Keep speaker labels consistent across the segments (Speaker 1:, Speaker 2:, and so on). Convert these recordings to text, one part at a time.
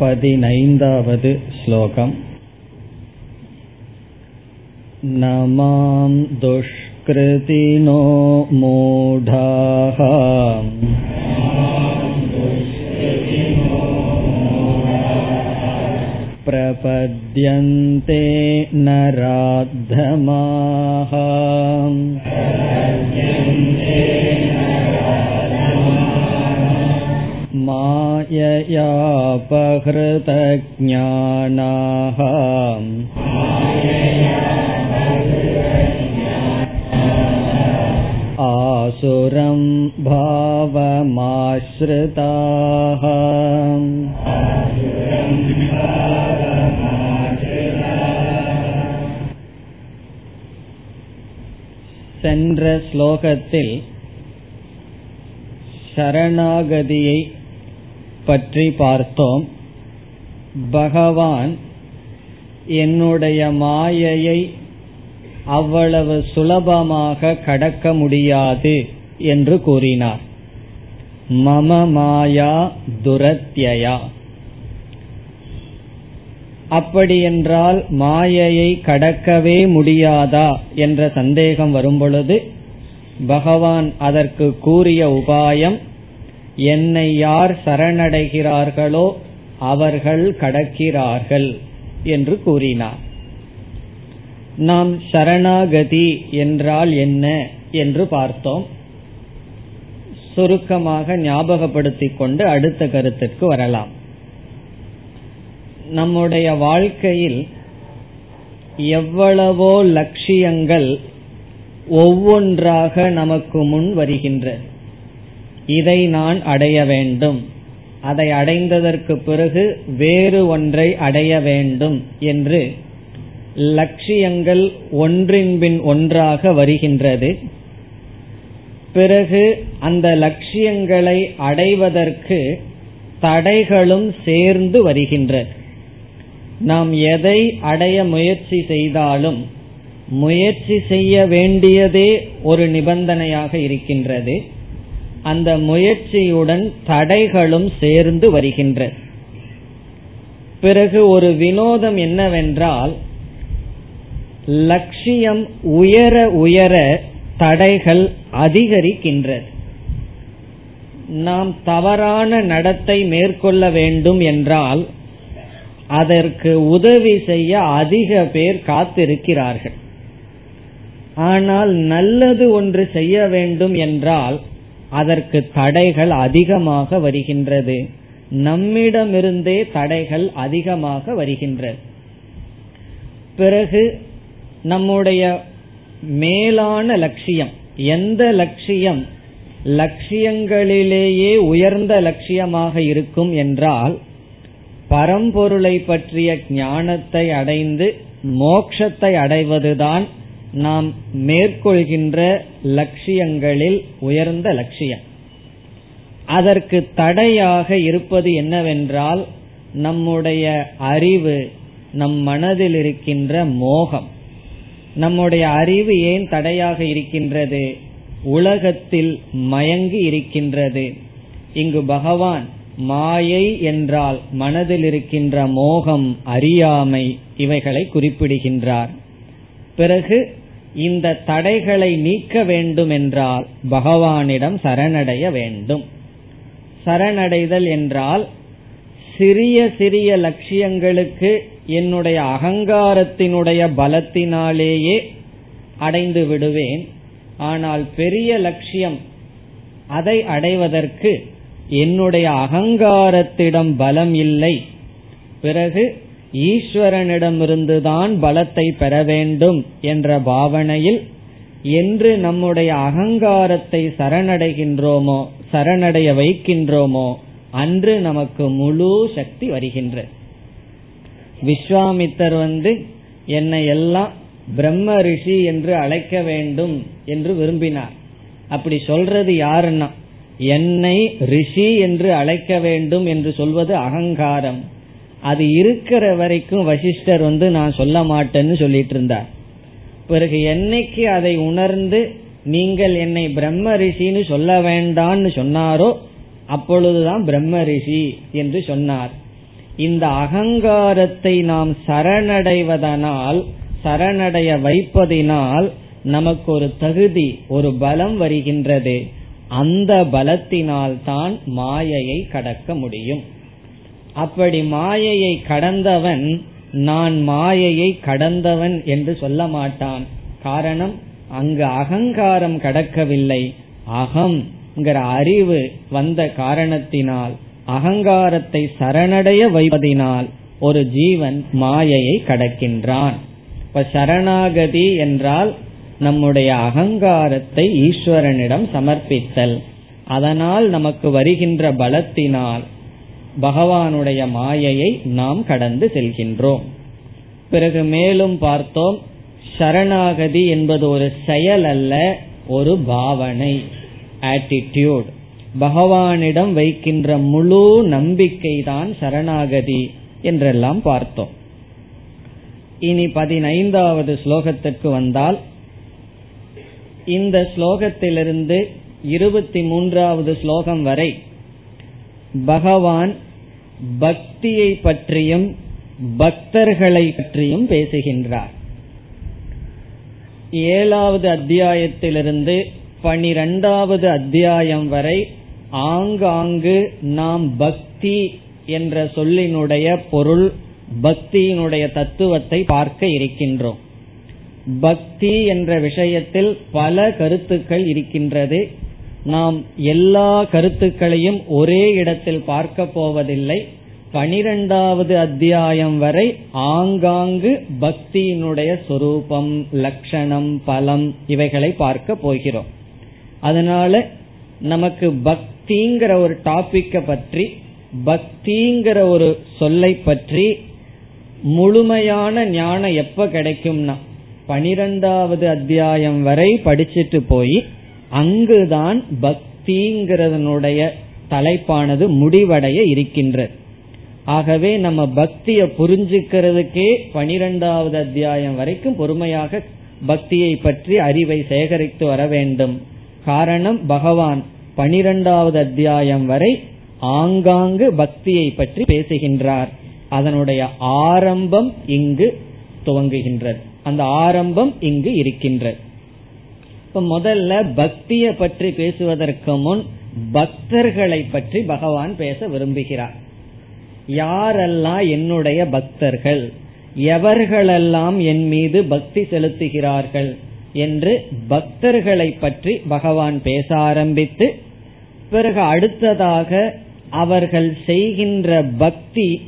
Speaker 1: पदिनैन्दावद् श्लोकम् न मां दुष्कृतिनो मूढाः प्रपद्यन्ते नराद्धमाः माययापहृतज्ञानाः आसुरं भावमाश्रिताः சென்ற ஸ்லோகத்தில் சரணாகதியை பற்றி பார்த்தோம். பகவான் என்னுடைய மாயையை அவ்வளவு சுலபமாக கடக்க முடியாது என்று கூறினார். மம மாயா துரத்யயா. அப்படியென்றால் மாயையை கடக்கவே முடியாதா என்ற சந்தேகம் வரும்பொழுது பகவான் அதற்கு கூறிய உபாயம் என்னை யார் சரணடைகிறார்களோ அவர்கள் கடக்கிறார்கள் என்று கூறினார். நாம் சரணாகதி என்றால் என்ன என்று பார்த்தோம். சுருக்கமாக ஞாபகப்படுத்திக் கொண்டு அடுத்த கருத்திற்கு வரலாம். நம்முடைய வாழ்க்கையில் எவ்வளவோ லட்சியங்கள் ஒவ்வொன்றாக நமக்கு முன் வருகின்றன. இதை நான் அடைய வேண்டும். அதை அடைந்ததற்கு பிறகு வேறு ஒன்றை அடைய வேண்டும் என்று லட்சியங்கள் ஒன்றின்பின் ஒன்றாக வருகின்றது. பிறகு அந்த லட்சியங்களை அடைவதற்கு தடைகளும் சேர்ந்து வருகின்றது. நாம் எதை அடைய முயற்சி செய்தாலும் முயற்சி செய்ய வேண்டியதே ஒரு நிபந்தனையாக இருக்கின்றது. அந்த முயற்சியுடன் தடைகளும் சேர்ந்து வருகின்ற. பிறகு ஒரு வினோதம் என்னவென்றால் லட்சியம் உயர உயர தடைகள் அதிகரிக்கின்றது நாம் தவறான நடத்தை மேற்கொள்ள வேண்டும் என்றால் அதற்கு உதவி செய்ய அதிக பேர் காத்திருக்கிறார்கள். ஆனால் நல்லது ஒன்று செய்ய வேண்டும் என்றால் அதற்கு தடைகள் அதிகமாக வருகின்றது. நம்மிடமிருந்தே தடைகள் அதிகமாக வருகின்றது. பிறகு நம்முடைய மேலான லட்சியம் எந்த லட்சியம் லட்சியங்களிலேயே உயர்ந்த லட்சியமாக இருக்கும் என்றால் பரம்பொருளை பற்றிய ஞானத்தை அடைந்து மோக்ஷத்தை அடைவதுதான் நாம் மேற்கொள்கின்ற லட்சியங்களில் உயர்ந்த லட்சியம். அதற்கு தடையாக இருப்பது என்னவென்றால் நம்முடைய அறிவு நம் மனதில் இருக்கின்ற மோகம். நம்முடைய அறிவு ஏன் தடையாக இருக்கின்றது? உலகத்தில் மயங்கி இருக்கின்றது. இங்கு பகவான் மாயை என்றால் மனதில் இருக்கின்ற மோகம் அறியாமை இவைகளை குறிப்பிடுகின்றார். பிறகு இந்த தடைகளை நீக்க வேண்டும் என்றால் பகவானிடம் சரணடைய வேண்டும். சரணடைதல் என்றால் சிறிய சிறிய லட்சியங்களுக்கு என்னுடைய அகங்காரத்தினுடைய பலத்தினாலேயே அடைந்து விடுவேன். ஆனால் பெரிய லட்சியம் அதை அடைவதற்கு என்னுடைய அகங்காரத்திடம் பலம் இல்லை. பிறகு ஈஸ்வரனிடமிருந்துதான் பலத்தை பெற வேண்டும் என்ற பாவனையில் என்று நம்முடைய அகங்காரத்தை சரணடைகின்றோமோ சரணடைய வைக்கின்றோமோ அன்று நமக்கு முழு சக்தி வருகின்ற. விஸ்வாமித்தர் வந்து என்னை எல்லாம் பிரம்ம ரிஷி என்று அழைக்க வேண்டும் என்று விரும்பினார். அப்படி சொல்றது யாருன்னா என்னை ரிஷி என்று அழைக்க வேண்டும் என்று சொல்வது அகங்காரம். அது இருக்கிற வரைக்கும் வசிஷ்டர் வந்து நான் சொல்ல மாட்டேன்னு சொல்லிட்டு இருந்தார் பிறகு என்னைக்கு அதை உணர்ந்து நீங்கள் என்னை பிரம்ம ரிஷின்னு சொல்ல வேண்டான்னு சொன்னாரோ அப்பொழுதுதான் பிரம்ம ரிஷி என்று சொன்னார். இந்த அகங்காரத்தை நாம் சரணடைவதனால் சரணடைய வைப்பதினால் நமக்கு ஒரு தகுதி ஒரு பலம் வருகின்றது. அந்த பலத்தினால் தான் மாயையை கடக்க முடியும். அப்படி மாயையை கடந்தவன் நான் மாயையை கடந்தவன் என்று சொல்ல மாட்டான். காரணம் அங்கு அகங்காரம் கடக்கவில்லை. அகம் அறிவு வந்த காரணத்தினால் அகங்காரத்தை சரணடைய வைப்பதினால் ஒரு ஜீவன் மாயையை கடக்கின்றான். இப்ப சரணாகதி என்றால் நம்முடைய அகங்காரத்தை ஈஸ்வரனிடம் சமர்ப்பித்தல். அதனால் நமக்கு வருகின்ற பலத்தினால் பகவானுடைய மாயையை நாம் கடந்து செல்கின்றோம். பிறகு மேலும் பார்த்தோம் சரணாகதி என்பது ஒரு செயல் அல்ல ஒரு பாவனை ஆட்டிடியூட் பகவானிடம் வைக்கின்ற முழு நம்பிக்கை தான் சரணாகதி என்றெல்லாம் பார்த்தோம். இனி பதினைந்தாவது ஸ்லோகத்திற்கு வந்தால் இந்த ஸ்லோகத்திலிருந்து இருபத்தி மூன்றாவது ஸ்லோகம் வரை பகவான் பக்தியை பற்றியும் பக்தர்களை பற்றியும் பேசுகின்றார். ஏழாவது அத்தியாயத்திலிருந்து பனிரெண்டாவது அத்தியாயம் வரை ஆங்காங்கு நாம் பக்தி என்ற சொல்லினுடைய பொருள் பக்தியினுடைய தத்துவத்தை பார்க்க இருக்கின்றோம். பக்தி என்ற விஷயத்தில் பல கருத்துக்கள் இருக்கின்றது. நாம் எல்லா கருத்துக்களையும் ஒரே இடத்தில் பார்க்க போவதில்லை. பனிரெண்டாவது அத்தியாயம் வரை ஆங்காங்கு பக்தியினுடைய சொரூபம் லட்சணம் பலம் இவைகளை பார்க்க போகிறோம். அதனால நமக்கு பக்திங்கிற ஒரு டாபிக்கை பற்றி பக்திங்கிற ஒரு சொல்லை பற்றி முழுமையான ஞானம் எப்ப கிடைக்கும்னா பனிரெண்டாவது அத்தியாயம் வரை படிச்சிட்டு போய் அங்குதான் பக்திங்கிறதனுடைய தலைப்பானது முடிவடைய இருக்கின்றது ஆகவே நம்ம பக்திய புரிஞ்சுக்கிறதுக்கே பனிரெண்டாவது அத்தியாயம் வரைக்கும் பொறுமையாக பக்தியை பற்றி அறிவை சேகரித்து வர வேண்டும். காரணம் பகவான் பனிரெண்டாவது அத்தியாயம் வரை ஆங்காங்கு பக்தியை பற்றி பேசுகின்றார். அதனுடைய ஆரம்பம் இங்கு துவங்குகின்றது. அந்த ஆரம்பம் இங்கு இருக்கின்றது. இப்ப முதல்ல பக்திய பற்றி பேசுவதற்கு முன் பக்தர்களை பற்றி பகவான் பேச விரும்புகிறார். யாரெல்லாம் என்னுடைய பக்தர்கள்? எவர்களெல்லாம் என் மீது பக்தி செலுத்துகிறார்கள்? என்று பக்தர்களை பற்றி பகவான் பேச ஆரம்பித்து பிறகு அடுத்ததாக அவர்கள் செய்கின்ற பக்தி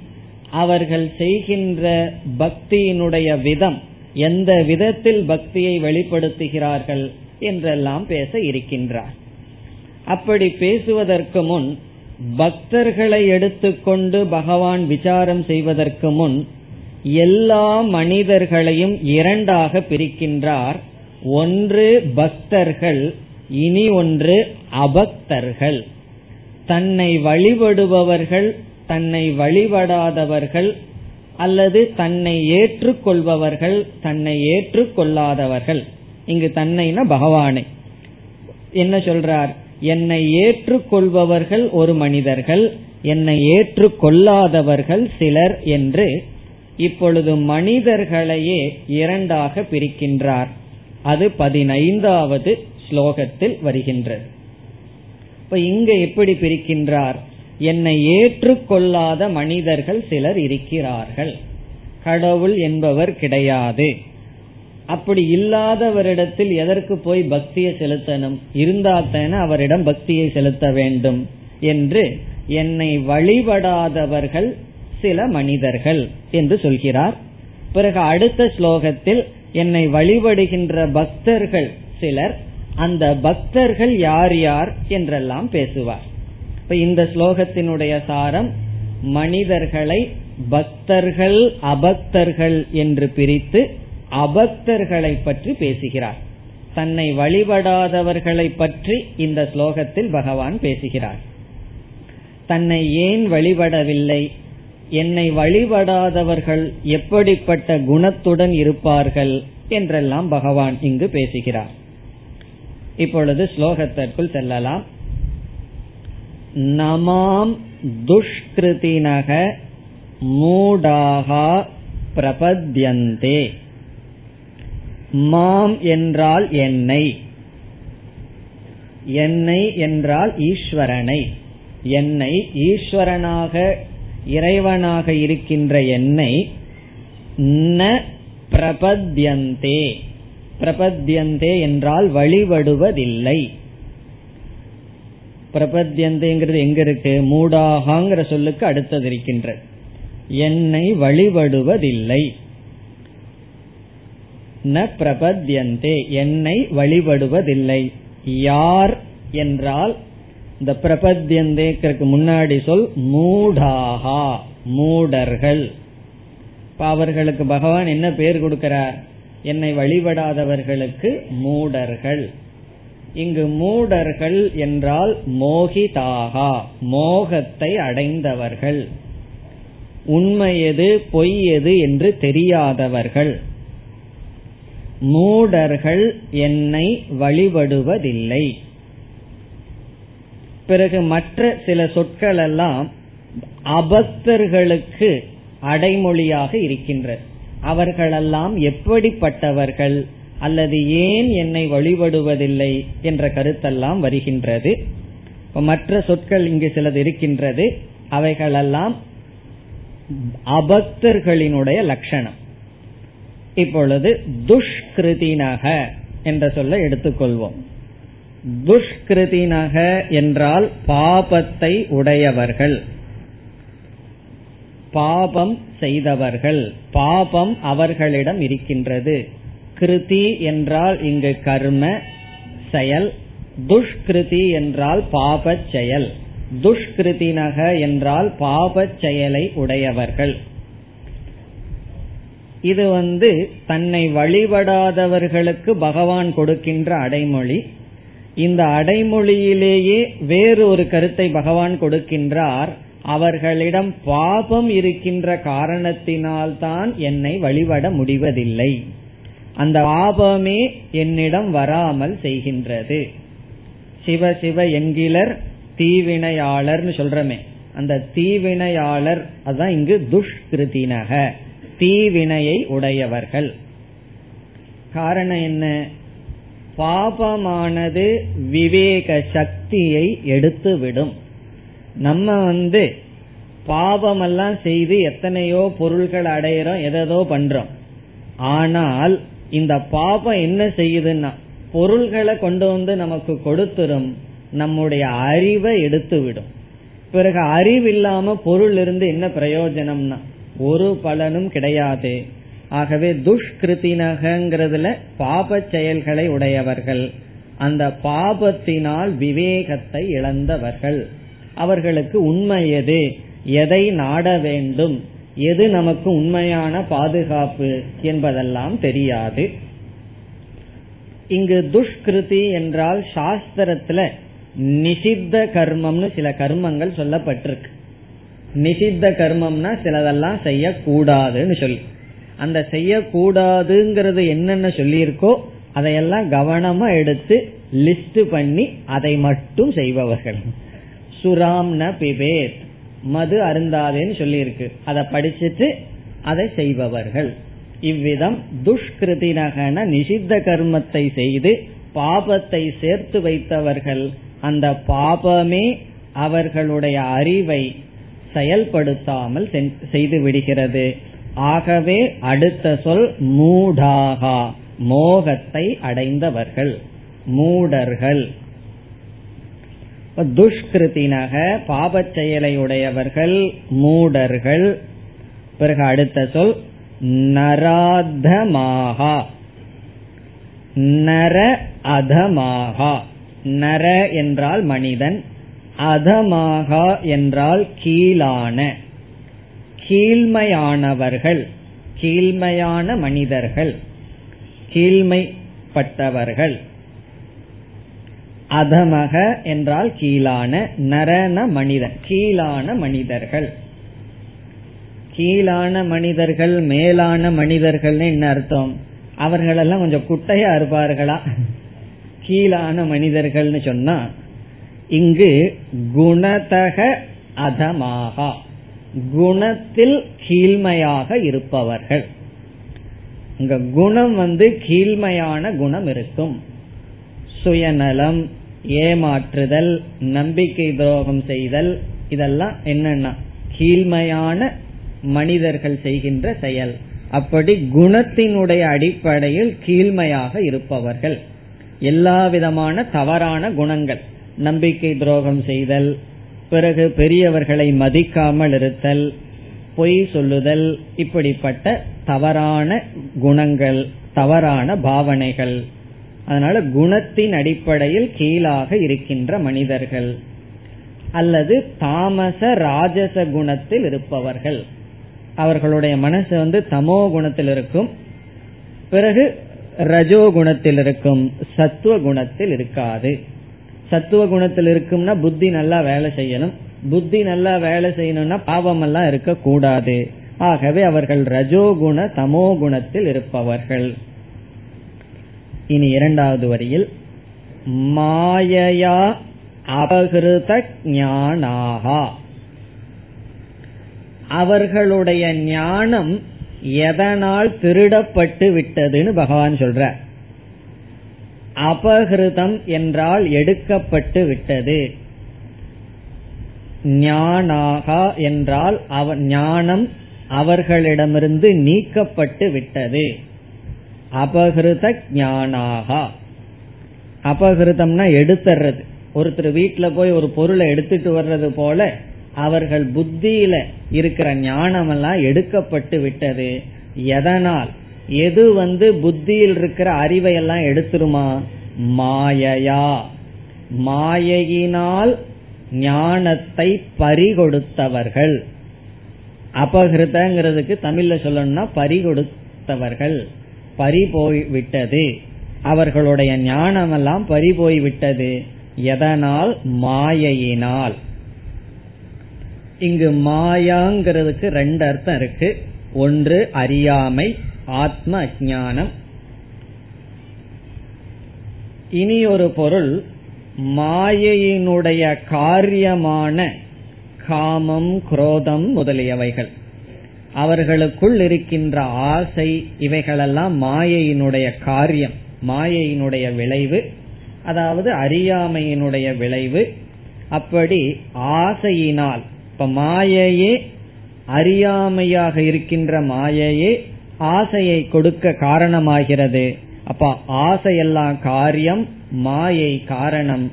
Speaker 1: அவர்கள் செய்கின்ற பக்தியினுடைய விதம் எந்த விதத்தில் பக்தியை வெளிப்படுத்துகிறார்கள்? என்றெல்லாம் பேச இருக்கின்றார். அப்படி பேசுவதற்கு முன் பக்தர்களை எடுத்துக்கொண்டு பகவான் விசாரம் செய்வதற்கு முன் எல்லா மனிதர்களையும் இரண்டாக பிரிக்கின்றார். ஒன்று பக்தர்கள் இனி ஒன்று அபக்தர்கள். தன்னை வழிபடுபவர்கள் தன்னை வழிபடாதவர்கள் அல்லது தன்னை ஏற்றுக்கொள்பவர்கள் தன்னை ஏற்றுக்கொள்ளாதவர்கள். இங்கு தன்னைனா பகவானை. என்ன சொல்றார்? என்னை ஏற்றுக்கொள்பவர்கள் ஒரு மனிதர்கள் என்னை ஏற்றுக்கொள்ளாதவர்கள் சிலர் என்று இப்பொழுது மனிதர்களையே இரண்டாக பிரிக்கின்றார். அது பதினைந்தாவது ஸ்லோகத்தில் வருகின்றது. இப்ப இங்க எப்படி பிரிக்கின்றார்? என்னை ஏற்றுக்கொள்ளாத மனிதர்கள் சிலர் இருக்கிறார்கள். கடவுள் என்பவர் கிடையாது. அப்படி இல்லாதவரிடத்தில் எதற்கு போய் பக்தியை செலுத்தணும்? இருந்தாத்தன அவரிடம் பக்தியை செலுத்த வேண்டும் என்று என்னை வழிபடாதவர்கள் சில மனிதர்கள் என்று சொல்கிறார். பிறகு அடுத்த ஸ்லோகத்தில் என்னை வழிபடுகின்ற பக்தர்கள் சிலர் அந்த பக்தர்கள் யார் யார் என்றெல்லாம் பேசுவார். இப்ப இந்த ஸ்லோகத்தினுடைய சாரம் மனிதர்களை பக்தர்கள் அபக்தர்கள் என்று பிரித்து அபக்தர்களை பற்றி பேசுகிறார். தன்னை வழிபடாதவர்களை பற்றி இந்த ஸ்லோகத்தில் பகவான் பேசுகிறார். தன்னை ஏன் வழிபடவில்லை? என்னை வழிபடாதவர்கள் எப்படிப்பட்ட குணத்துடன் இருப்பார்கள்? என்றெல்லாம் பகவான் இங்கு பேசுகிறார். இப்பொழுது ஸ்லோகத்திற்குள் செல்லலாம். நமாம் துஷ்கிருதினக மூடாகா பிரபத்யந்தே. மாம் என்றால் என்னை. என்னை என்றால் ஈஸ்வரனை. என்னை ஈஸ்வரனாக இறைவனாக இருக்கின்ற என்னை ந பிரபத்யந்தே. பிரபத்யந்தே என்றால் வழிபடுவதில்லை. பிரபத்யந்தேங்கிறது எங்க இருக்கு மூடாகாங்கிற சொல்லுக்கு அடுத்தது இருக்கின்ற என்னை வழிபடுவதில்லை. ந பிரபத்யந்தே என்னை வழிபடுவதில்லை. யார் என்றால் இந்த பிரபத்யந்தேக்கு முன்னாடி சொல் மூடாகா மூடர்கள். அவர்களுக்கு பகவான் என்ன பேர் கொடுக்கிறார்? என்னை வழிபடாதவர்களுக்கு மூடர்கள். இங்கு மூடர்கள் என்றால் மோகிதாகா மோகத்தை அடைந்தவர்கள். உண்மை எது பொய் எது என்று தெரியாதவர்கள். மூடர்கள் என்னை வழிபடுவதில்லை. பிறகு மற்ற சில சொற்கள் எல்லாம் அபக்தர்களுக்கு அடைமொழியாக இருக்கின்றது அவர்களெல்லாம் எப்படிப்பட்டவர்கள் அல்லது ஏன் என்னை வழிபடுவதில்லை என்ற கருத்தெல்லாம் வருகின்றது. மற்ற சொற்கள் இங்கு சிலது இருக்கின்றது. அவைகளெல்லாம் அபக்தர்களினுடைய லட்சணம். இப்பொழுது துஷ்கிருதினக என்ற சொல்ல எடுத்துக்கொள்வோம். துஷ்கிருதினக என்றால் பாபத்தை உடையவர்கள். பாபம் செய்தவர்கள். பாபம் அவர்களிடம் இருக்கின்றது. கிருதி என்றால் இங்கு கர்ம செயல். துஷ்கிருதி என்றால் பாபச் செயல். துஷ்கிருதினக என்றால் பாபச் செயலை உடையவர்கள். இது வந்து தன்னை வழிபடாதவர்களுக்கு பகவான் கொடுக்கின்ற அடைமொழி. இந்த அடைமொழியிலேயே வேறு ஒரு கருத்தை பகவான் கொடுக்கின்றார். அவர்களிடம் பாபம் இருக்கின்ற காரணத்தினால்தான் என்னை வழிபட முடிவதில்லை. அந்த பாபமே என்னிடம் வராமல் செய்கின்றது. சிவ சிவ என்கிலர் தீவினையாளர்னு சொல்றமே. அந்த தீவினையாளர் அதான் இங்கு துஷ்கிருதினக. தீவினையை உடையவர்கள். காரணம் என்ன? பாபமானது விவேக சக்தியை எடுத்துவிடும். நம்ம வந்து பாவமெல்லாம் செய்து எத்தனையோ பொருள்கள் அடையிறோம் எதோ பண்றோம். ஆனால் இந்த பாபம் என்ன செய்யுதுன்னா பொருள்களை கொண்டு வந்து நமக்கு கொடுத்துரும் நம்முடைய அறிவை எடுத்து விடும் பிறகு அறிவு இல்லாம பொருள் இருந்து என்ன பிரயோஜனம்னா ஒரு பலனும் கிடையாது. ஆகவே துஷ்கிருத்தினகங்கிறதுல பாப செயல்களை உடையவர்கள். அந்த பாபத்தினால் விவேகத்தை இழந்தவர்கள். அவர்களுக்கு உண்மை எது? எதை நாட வேண்டும்? எது நமக்கு உண்மையான பாதுகாப்பு என்பதெல்லாம் தெரியாது. இங்கு துஷ்கிருதி என்றால் சாஸ்திரத்துல நிஷித்த கர்மம்னு சில கர்மங்கள் சொல்லப்பட்டிருக்கு. நிஷித்த கர்மம்னா சிலதெல்லாம் செய்யக்கூடாதுன்னு சொல்லி. அந்த செய்யக்கூடாதுங்கிறது என்னென்ன சொல்லியிருக்கோ அதையெல்லாம் கவனமா எடுத்து லிஸ்ட் பண்ணி அதை மட்டும் செய்பவர்கள். சுராம் ந பிபேத். மது அருந்தாதேன்னு சொல்லியிருக்கு. அதை படிச்சுட்டு அதை செய்பவர்கள். இவ்விதம் துஷ்கிருதினகன நிஷித்த கர்மத்தை செய்து பாபத்தை சேர்த்து வைத்தவர்கள். அந்த பாபமே அவர்களுடைய அறிவை செயல்படுத்தாமல் செய்து விடுகிறது. ஆகவே அடுத்த சொல் மூடாகா மோகத்தை அடைந்தவர்கள் மூடர்கள். துஷ்கிருத்தினக பாபச் செயலை உடையவர்கள் மூடர்கள். பிறகு அடுத்த சொல் நராதமாகா நர அதமாகா. நர என்றால் மனிதன் அதமாகா என்றால் கீழான. கீழ்மையானவர்கள் கீழ்மையான மனிதர்கள் கீழ்மைப்பட்டவர்கள். அதமக என்றால் கீழான நரன மனிதன் கீழான மனிதர்கள். கீழான மனிதர்கள் மேலான மனிதர்கள்னு என்ன அர்த்தம்? அவர்களெல்லாம் கொஞ்சம் குட்டையா இருப்பார்களா? கீழான மனிதர்கள்னு சொன்னா இங்கு குணதக அதமாகா. குணத்தில் கீழ்மையாக இருப்பவர்கள். இங்க குணம் வந்து கீழ்மையான குணம் இருக்கும். சுயநலம் ஏமாற்றுதல் நம்பிக்கை துரோகம் செய்தல் இதெல்லாம் என்னன்னா கீழ்மையான மனிதர்கள் செய்கின்ற செயல். அப்படி குணத்தினுடைய அடிப்படையில் கீழ்மையாக இருப்பவர்கள். எல்லா விதமான தவறான குணங்கள். நம்பிக்கை துரோகம் செய்தல் பிறகு பெரியவர்களை மதிக்காமல் இருத்தல் பொய் சொல்லுதல் இப்படிப்பட்ட தவறான குணங்கள் தவறான பாவனைகள். அதனால குணத்தின் அடிப்படையில் கீழாக இருக்கின்ற மனிதர்கள் அல்லது தாமச ராஜச குணத்தில் இருப்பவர்கள். அவர்களுடைய மனசு வந்து தமோ குணத்தில் இருக்கும் பிறகு ரஜோ குணத்தில் இருக்கும் சத்துவ குணத்தில் இருக்காது. சத்துவ குணத்தில் இருக்கும்னா புத்தி நல்லா வேலை செய்யணும். புத்தி நல்லா வேலை செய்யணும்னா பாவம் எல்லாம் இருக்க கூடாது ஆகவே அவர்கள் ரஜோகுண தமோ குணத்தில் இருப்பவர்கள். இனி இரண்டாவது வரியில் மாயையா அபகிருத ஞானாகா. அவர்களுடைய ஞானம் எதனால் திருடப்பட்டு விட்டதுன்னு பகவான் சொல்ற அபகிருதம் என்றால் எடுக்கப்பட்டு விட்டது. ஞானாகா என்றால் அவ ஞானம் அவர்களிடமிருந்து நீக்கப்பட்டு விட்டது. அபகிருத ஞானாகா. அபகிருதம்னா எடுத்துறது ஒருத்தர் வீட்டுல போய் ஒரு பொருளை எடுத்துட்டு வர்றது போல அவர்கள் புத்தியில இருக்கிற ஞானம் எல்லாம் எடுக்கப்பட்டு விட்டது. எதனால்? எது வந்து புத்தியில் இருக்கிற அறிவை எல்லாம் எடுத்துருமா? மாயையா. மாயையினால் ஞானத்தை பறிகொடுத்தவர்கள். அபகிருதங்கிறதுக்கு தமிழ்ல சொல்லணும்னா பறிகொடுத்தவர்கள். பறி போய் விட்டது. அவர்களுடைய ஞானம் எல்லாம் பறி போய் விட்டது. எதனால்? மாயையினால். இங்கு மாயாங்கிறதுக்கு ரெண்டு அர்த்தம் இருக்கு. ஒன்று அறியாமை ஆத்ம அஜானம் இனி ஒரு பொருள் மாயையினுடைய காரியமான காமம் குரோதம் முதலியவைகள். அவர்களுக்குள் இருக்கின்ற ஆசை இவைகளெல்லாம் மாயையினுடைய காரியம் மாயையினுடைய விளைவு அதாவது அறியாமையினுடைய விளைவு. அப்படி ஆசையினால் இப்ப மாயையே அறியாமையாக இருக்கின்ற மாயையே ஆசையை கொடுக்க காரணமாகிறது. அப்ப ஆசையெல்லாம் காரியம் மாயை காரணம்.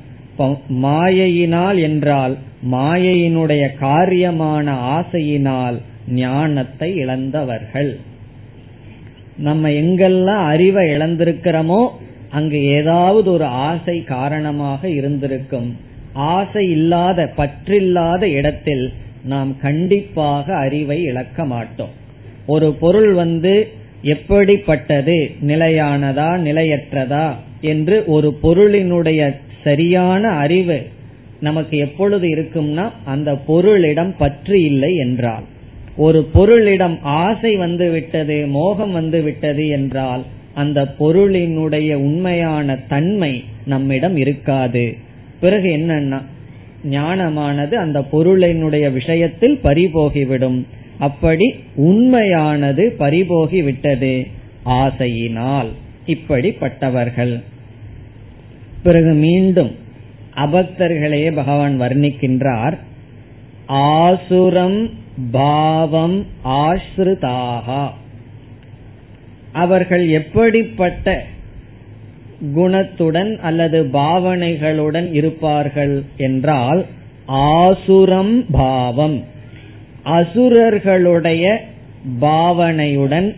Speaker 1: மாயையினால் என்றால் மாயையினுடைய காரியமான ஆசையினால் ஞானத்தை இழந்தவர்கள். நம்ம எங்கெல்லாம் அறிவை இழந்திருக்கிறோமோ அங்கு ஏதாவது ஒரு ஆசை காரணமாக இருந்திருக்கும். ஆசை இல்லாத பற்றில்லாத இடத்தில் நாம் கண்டிப்பாக அறிவை இழக்க மாட்டோம். ஒரு பொருள் வந்து எப்படிப்பட்டது? நிலையானதா? நிலையற்றதா? என்று ஒரு பொருளினுடைய சரியான அறிவு நமக்கு எப்பொழுது இருக்கும்னா அந்த பொருளிடம் பற்று இல்லை என்றால். ஒரு பொருளிடம் ஆசை வந்து விட்டது மோகம் வந்து விட்டது என்றால் அந்த பொருளினுடைய உண்மையான தன்மை நம்மிடம் இருக்காது. பிறகு என்னன்னா ஞானமானது அந்த பொருளினுடைய விஷயத்தில் பறிபோகிவிடும். அப்படி உண்மையானது பறிபோகி விட்டது ஆசையினால். இப்படிப்பட்டவர்கள். பிறகு மீண்டும் அபக்தர்களையே பகவான் வர்ணிக்கின்றார். ஆசுரம் பாவம் ஆஸ்ருதாகா அவர்கள் எப்படிப்பட்ட குணத்துடன் அல்லது பாவனைகளுடன் இருப்பார்கள் என்றால் ஆசுரம் பாவம். அசுரர்களுடைய பாவனையுடன்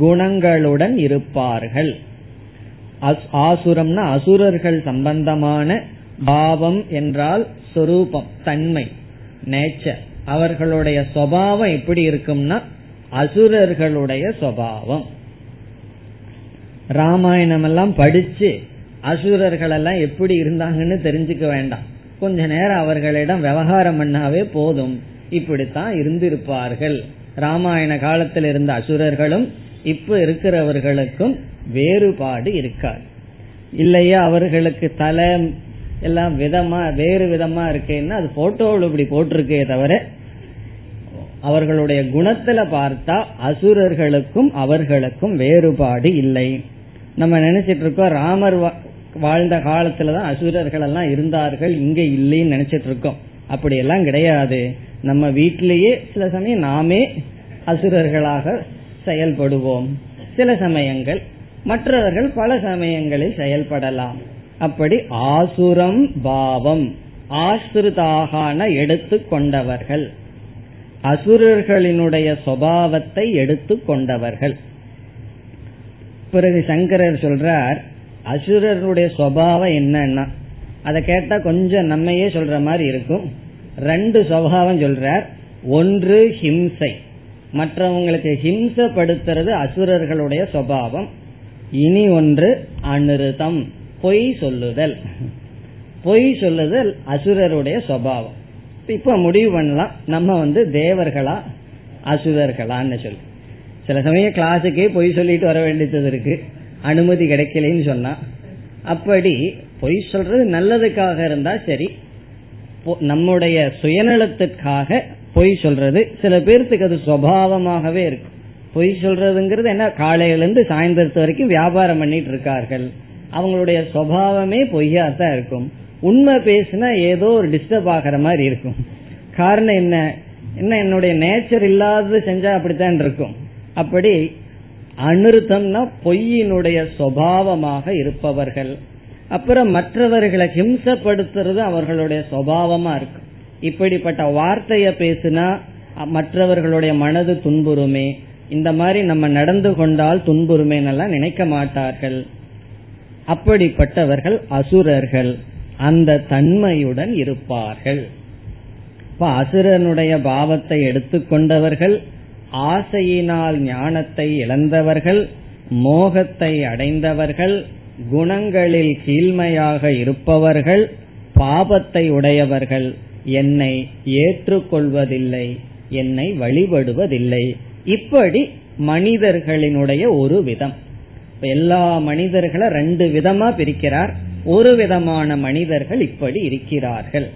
Speaker 1: குணங்களுடன் இருப்பார்கள். ஆசுரம்னா அசுரர்கள் சம்பந்தமான பாவம் என்றால் சொரூபம் தன்மை நேச்சர் அவர்களுடைய சுவாவம் எப்படி இருக்கும்னா அசுரர்களுடைய சுவாவம் ராமாயணம் எல்லாம் படிச்சு அசுரர்கள் எல்லாம் எப்படி இருந்தாங்கன்னு தெரிஞ்சுக்க வேண்டாம். கொஞ்ச நேரம் அவர்களிடம் விவகாரம் பண்ணாவே போதும். இப்படித்தான் இருந்திருப்பார்கள். ராமாயண காலத்தில் இருந்த அசுரர்களும் இப்ப இருக்கிறவர்களுக்கும் வேறுபாடு இருக்காது. இல்லையா அவர்களுக்கு தலை எல்லாம் விதமா வேறு விதமா இருக்கேன்னா அது போட்டோவில் இப்படி போட்டிருக்கே தவிர அவர்களுடைய குணத்துல பார்த்தா அசுரர்களுக்கும் அவர்களுக்கும் வேறுபாடு இல்லை. நம்ம நினைச்சிட்டு இருக்கோம் ராமர் வாழ்ந்த காலத்துலதான் அசுரர்கள் எல்லாம் இருந்தார்கள் இங்க இல்லைன்னு நினைச்சிட்டு இருக்கோம். அப்படி எல்லாம் கிடையாது. நம்ம வீட்டிலேயே சில சமயம் நாமே அசுரர்களாக செயல்படுவோம். சில சமயங்கள் மற்றவர்கள் பல சமயங்களில் செயல்படலாம். அப்படி ஆசுரம் பாவம் ஆசிரிதாகான எடுத்து கொண்டவர்கள். அசுரர்களினுடைய சுவாவத்தை எடுத்து கொண்டவர்கள். பிறகு சங்கரர் சொல்றார் அசுரருடைய சுவாவம் என்னன்னா அதை கேட்டா கொஞ்சம் நம்மையே சொல்ற மாதிரி இருக்கும். ரெண்டு சுவாவம் சொல்றார். ஒன்று ஹிம்சை. மற்றவங்களுக்கு ஹிம்சப்படுத்துறது அசுரர்களுடைய சுவாவம். இனி ஒன்று அனுருதம் பொய் சொல்லுதல். பொய் சொல்லுதல் அசுரருடைய சுவாவம். இப்ப முடிவு பண்ணலாம். நம்ம வந்து தேவர்களா அசுரர்களான்னு சொல்லி. சில சமயம் கிளாஸுக்கே பொய் சொல்லிட்டு வர வேண்டியது இருக்கு. அனுமதி கிடைக்கலன்னு சொன்னா. அப்படி பொய் சொல்றது நல்லதுக்காக இருந்தா சரி நம்முடைய சுயநலத்திற்காக பொய் சொல்றது. சில பேர்த்துக்கு அது சுவாவமாகவே இருக்கும் பொய் சொல்றதுங்கிறது என்ன? காலையிலிருந்து சாயந்தரத்து வரைக்கும் வியாபாரம் பண்ணிட்டு இருக்கார்கள். அவங்களுடைய சுவாவமே பொய்யா தான் இருக்கும். உண்மை பேசினா ஏதோ ஒரு டிஸ்டர்ப் ஆகிற மாதிரி இருக்கும். காரணம் என்ன? என்ன? என்னுடைய நேச்சர் இல்லாதது செஞ்சா அப்படித்தான் இருக்கும். அப்படி அனிருத்தம்னா பொய்யினுடைய சுவாவமாக இருப்பவர்கள். அப்புறம் மற்றவர்களை ஹிம்சப்படுத்துறது அவர்களுடைய சுவாவமா இருக்கும் இப்படிப்பட்ட வார்த்தைய பேசினா மற்றவர்களுடைய மனது துன்புறுமே. இந்த மாதிரி நம்ம நடந்து கொண்டால் துன்புறுமேனெல்லாம் நினைக்க மாட்டார்கள். அப்படிப்பட்டவர்கள் அசுரர்கள். அந்த தன்மையுடன் இருப்பார்கள். இப்ப அசுரனுடைய பாவத்தை எடுத்துக்கொண்டவர்கள் ஆசையினால் ஞானத்தை இழந்தவர்கள் மோகத்தை அடைந்தவர்கள் குணங்களில் கீழ்மையாக இருப்பவர்கள் பாபத்தை உடையவர்கள். என்னை ஏற்றுக்கொள்வதில்லை என்னை வழிபடுவதில்லை. இப்படி மனிதர்களினுடைய ஒரு விதம். எல்லா மனிதர்களை ரெண்டு விதமா பிரிக்கிறார். ஒரு விதமான மனிதர்கள் இப்படி இருக்கிறார்கள்.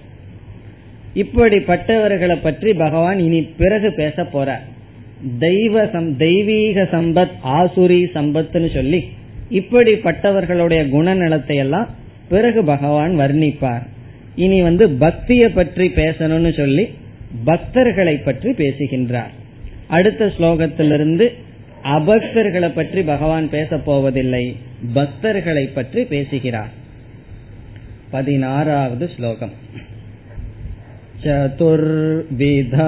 Speaker 1: இப்படிப்பட்டவர்களை பற்றி பகவான் இனி பிறகு பேச போற தெய்வ சம் தெய்வீக சம்பத் ஆசுரி சம்பத்னு சொல்லி இப்படிப்பட்டவர்களுடைய குணநலத்தை எல்லாம் பிறகு பகவான் வர்ணிப்பார் இனி வந்து பக்திய பற்றி பேசணும்னு சொல்லி பக்தர்களை பற்றி பேசுகின்றார் அடுத்த ஸ்லோகத்திலிருந்து அபக்தர்களை பற்றி பகவான் பேச போவதில்லை பக்தர்களை பற்றி பேசுகிறார் பதினாறாவது ஸ்லோகம் चतुर्विधा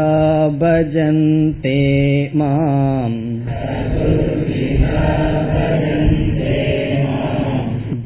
Speaker 1: भजन्ते माम्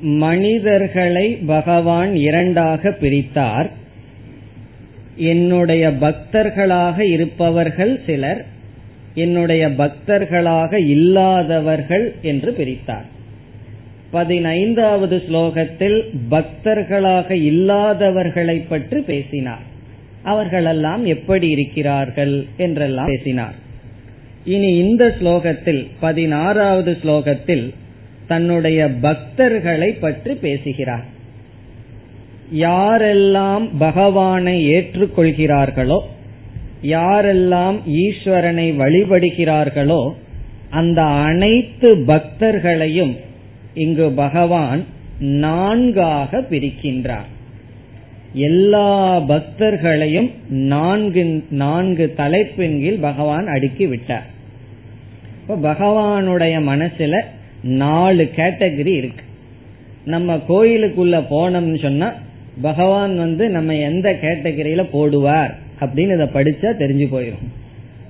Speaker 1: மனிதர்களை பகவான் இரண்டாக பிரித்தார். என்னுடைய பக்தர்களாக இருப்பவர்கள் சிலர் என்னுடைய பக்தர்களாக இல்லாதவர்கள் என்று பிரித்தார். பதினைந்தாவது ஸ்லோகத்தில் பக்தர்களாக இல்லாதவர்களை பற்றி பேசினார். அவர்களெல்லாம் எப்படி இருக்கிறார்கள் என்றெல்லாம் பேசினார். இனி இந்த ஸ்லோகத்தில் பதினாறாவது ஸ்லோகத்தில் தன்னுடைய பக்தர்களை பற்றி பேசுகிறார். யாரெல்லாம் பகவானை ஏற்றுக்கொள்கிறார்களோ யாரெல்லாம் ஈஸ்வரனை வழிபடுகிறார்களோ அந்த அனைத்து பக்தர்களையும் இங்கு பகவான் நான்காக பிரிக்கின்றார். எல்லா பக்தர்களையும் நான்கு நான்கு தலைப்பின் கீழ் பகவான் அடுக்கி விட்டார். இப்ப பகவானுடைய மனசுல நாலு கேட்டகரி இருக்கு. நம்ம கோயிலுக்குள்ள போனோம்னு சொன்னா பகவான் வந்து நம்ம எந்த கேட்டகரியில போடுவார் அப்படின்னு இதை படிச்சா தெரிஞ்சு போயிடும்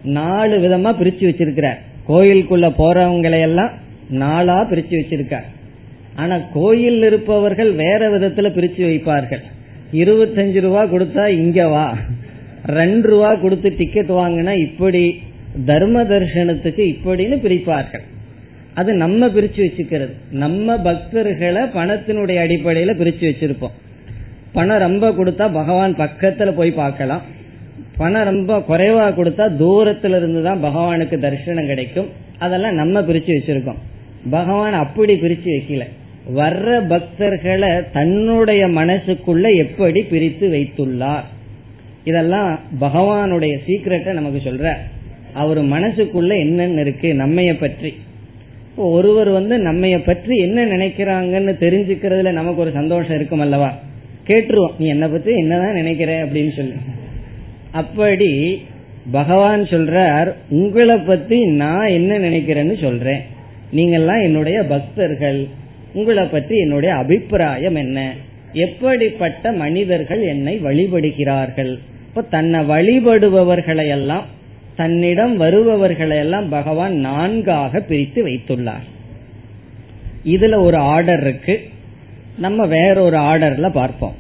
Speaker 1: நாலு விதமா பிரிச்சு வச்சிருக்கிறார். கோயிலுக்குள்ள போறவங்களையெல்லாம் நாளா பிரிச்சு வச்சிருக்கார். ஆனா கோயில் இருப்பவர்கள் வேற விதத்துல பிரிச்சு வைப்பார்கள். இருபத்தஞ்சு ரூபா கொடுத்தா இங்க வா. ரெண்டு ரூபா கொடுத்து டிக்கெட் வாங்கினா இப்படி தர்ம தர்சனத்துக்கு இப்படின்னு பிரிப்பார்கள். அது நம்ம பிரிச்சு வச்சுக்கிறது. நம்ம பக்தர்களை பணத்தினுடைய அடிப்படையில பிரிச்சு வச்சிருப்போம். பணம் ரொம்ப கொடுத்தா பகவான் பக்கத்துல போய் பார்க்கலாம். பணம் ரொம்ப குறைவா கொடுத்தா தூரத்துல இருந்து தான் பகவானுக்கு தரிசனம் கிடைக்கும். அதெல்லாம் நம்ம பிரிச்சு வச்சிருக்கோம். பகவான் அப்படி பிரிச்சு வைக்கல. வர்ற பக்தர்களை தன்னுடைய மனசுக்குள்ள எப்படி பிரித்து வைத்துள்ளார்? இதெல்லாம் பகவானுடைய சீக்கிரட்டை நமக்கு சொல்ற. அவர் மனசுக்குள்ள என்னென்ன இருக்கு? நம்மைய பற்றி. ஒருவர் வந்து நம்மைய பற்றி என்ன நினைக்கிறாங்கன்னு தெரிஞ்சுக்கிறதுல நமக்கு ஒரு சந்தோஷம் இருக்கும் அல்லவா? கேட்டுருவோம். நீ என்ன பத்தி என்னதான் நினைக்கிற? அப்படின்னு சொல்லி. அப்படி பகவான் சொல்றார் உங்களை பத்தி நான் என்ன நினைக்கிறேன்னு சொல்றேன். நீங்கெல்லாம் என்னுடைய பக்தர்கள். உங்களை பற்றி என்னுடைய அபிப்பிராயம் என்ன? எப்படிப்பட்ட மனிதர்கள் என்னை வழிபடுகிறார்கள்? இப்ப தன்னை வழிபடுபவர்களை எல்லாம் தன்னிடம் வருபவர்களை எல்லாம் பகவான் நான்காக பிரித்து வைத்துள்ளார். இதுல ஒரு ஆர்டர் இருக்கு. நம்ம வேற ஒரு ஆர்டர்ல பார்ப்போம்.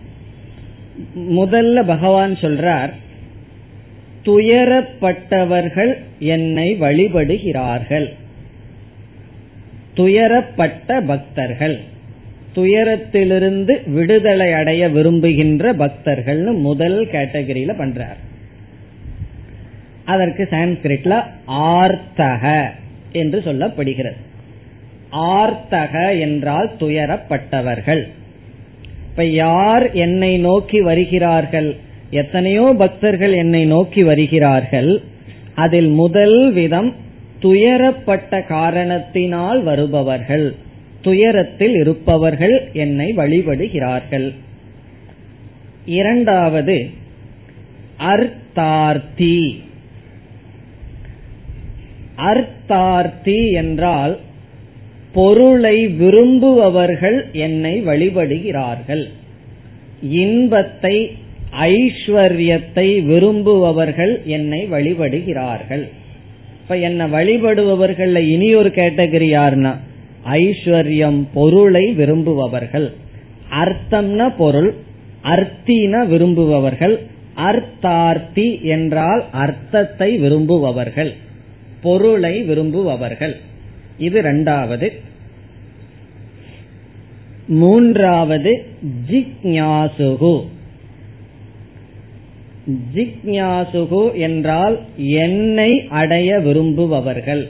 Speaker 1: முதல்ல பகவான் சொல்றார் துயரப்பட்டவர்கள் என்னை வழிபடுகிறார்கள். துயரப்பட்ட பக்தர்கள். துயரத்திலிருந்து விடுதலை அடைய விரும்புகின்ற பக்தர்கள்னு முதல் கேட்டகரியில பண்றார். அதற்கு சான்ஸ்கிரிட்ல ஆர்த்தக என்று சொல்லப்படுகிறது. ஆர்த்தக என்றால் துயரப்பட்டவர்கள். இப்ப யார் என்னை நோக்கி வருகிறார்கள்? எத்தனையோ பக்தர்கள் என்னை நோக்கி வருகிறார்கள்? அதில் முதல் விதம் துயரப்பட்ட காரணத்தினால் வருபவர்கள். துயரத்தில் இருப்பவர்கள் என்னை வழிபடுகிறார்கள். இரண்டாவது அர்த்தார்த்தி. அர்த்தார்த்தி என்றால் பொருளை விரும்புபவர்கள் என்னை வழிபடுகிறார்கள். இன்பத்தை ஐஸ்வர்யத்தை விரும்புபவர்கள் என்னை வழிபடுகிறார்கள். இப்ப என்ன வழிபடுபவர்கள் இனி ஒரு கேட்டகரி யாருன்னா ஐஸ்வர்யம் பொருளை விரும்புபவர்கள். அர்த்தம்னா பொருள் அர்த்தின விரும்புபவர்கள். அர்த்தார்த்தி என்றால் அர்த்தத்தை விரும்புபவர்கள். பொருளை விரும்புபவர்கள். இது இரண்டாவது மூன்றாவது ஜிக்ஞாசுகு. ஜிக்ஞாசுகு என்றால் என்னை அடைய விரும்புபவர்கள்.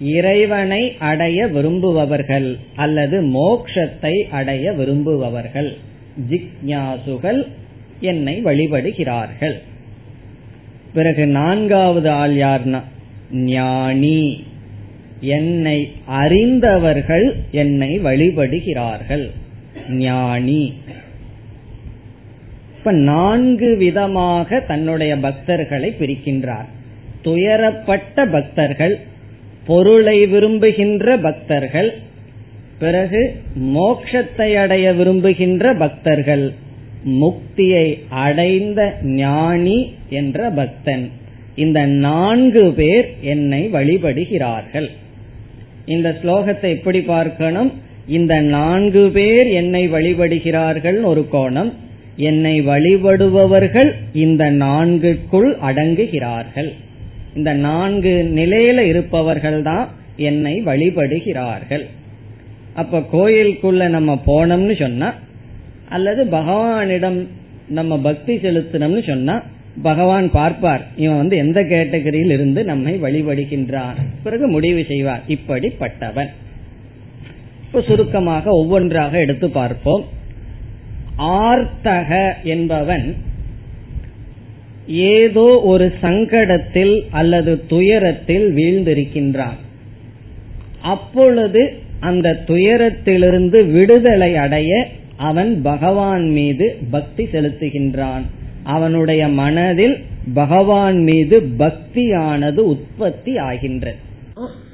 Speaker 1: இறைவனை அடைய விரும்புபவர்கள் அல்லது மோக்ஷத்தை அடைய விரும்புபவர்கள். ஜிக்ஞாசுகள் என்னை வழிபடுகிறார்கள். பிறகு நான்காவது ஆள் யார்னா? ஞானி. என்னை அறிந்தவர்கள் என்னை வழிபடுகிறார்கள். ஞானி. இப்ப நான்கு விதமாக தன்னுடைய பக்தர்களை பிரிக்கின்றார். துயரப்பட்ட பக்தர்கள் பொருளை விரும்புகின்ற பக்தர்கள் பிறகு மோக்ஷத்தை அடைய விரும்புகின்ற பக்தர்கள். முக்தியை அடைந்த ஞானி என்ற பக்தன். இந்த நான்கு பேர் என்னை வழிபடுகிறார்கள். இந்த ஸ்லோகத்தை எப்படி பார்க்கணும்? இந்த நான்கு பேர் என்னை வழிபடுகிறார்கள் ஒரு கோணம். என்னை வழிபடுபவர்கள் இந்த நான்குக்குள் அடங்குகிறார்கள். இந்த நான்கு நிலையில இருப்பவர்கள் தான் என்னை வழிபடுகிறார்கள். அப்ப கோயிலுக்குள்ள நம்ம போனோம்னு சொன்னா அல்லது பகவானிடம் நம்ம பக்தி செலுத்தினோம்னு சொன்னா பகவான் பார்ப்பார். இவன் வந்து எந்த கேட்டகரியில் இருந்து நம்மை வழிபடுகின்றான். பிறகு முடிவு செய்வார். இப்படிப்பட்டவன். இப்ப சுருக்கமாக ஒவ்வொன்றாக எடுத்து பார்ப்போம். ஆர்த்தக என்பவன் ஏதோ ஒரு சங்கடத்தில் அல்லது துயரத்தில் வீழ்ந்திருக்கின்றான். அப்பொழுது அந்த துயரத்திலிருந்து விடுதலை அடைய அவன் பகவான் மீது பக்தி செலுத்துகின்றான். அவனுடைய மனதில் பகவான் மீது பக்தியானது உற்பத்தி ஆகின்றது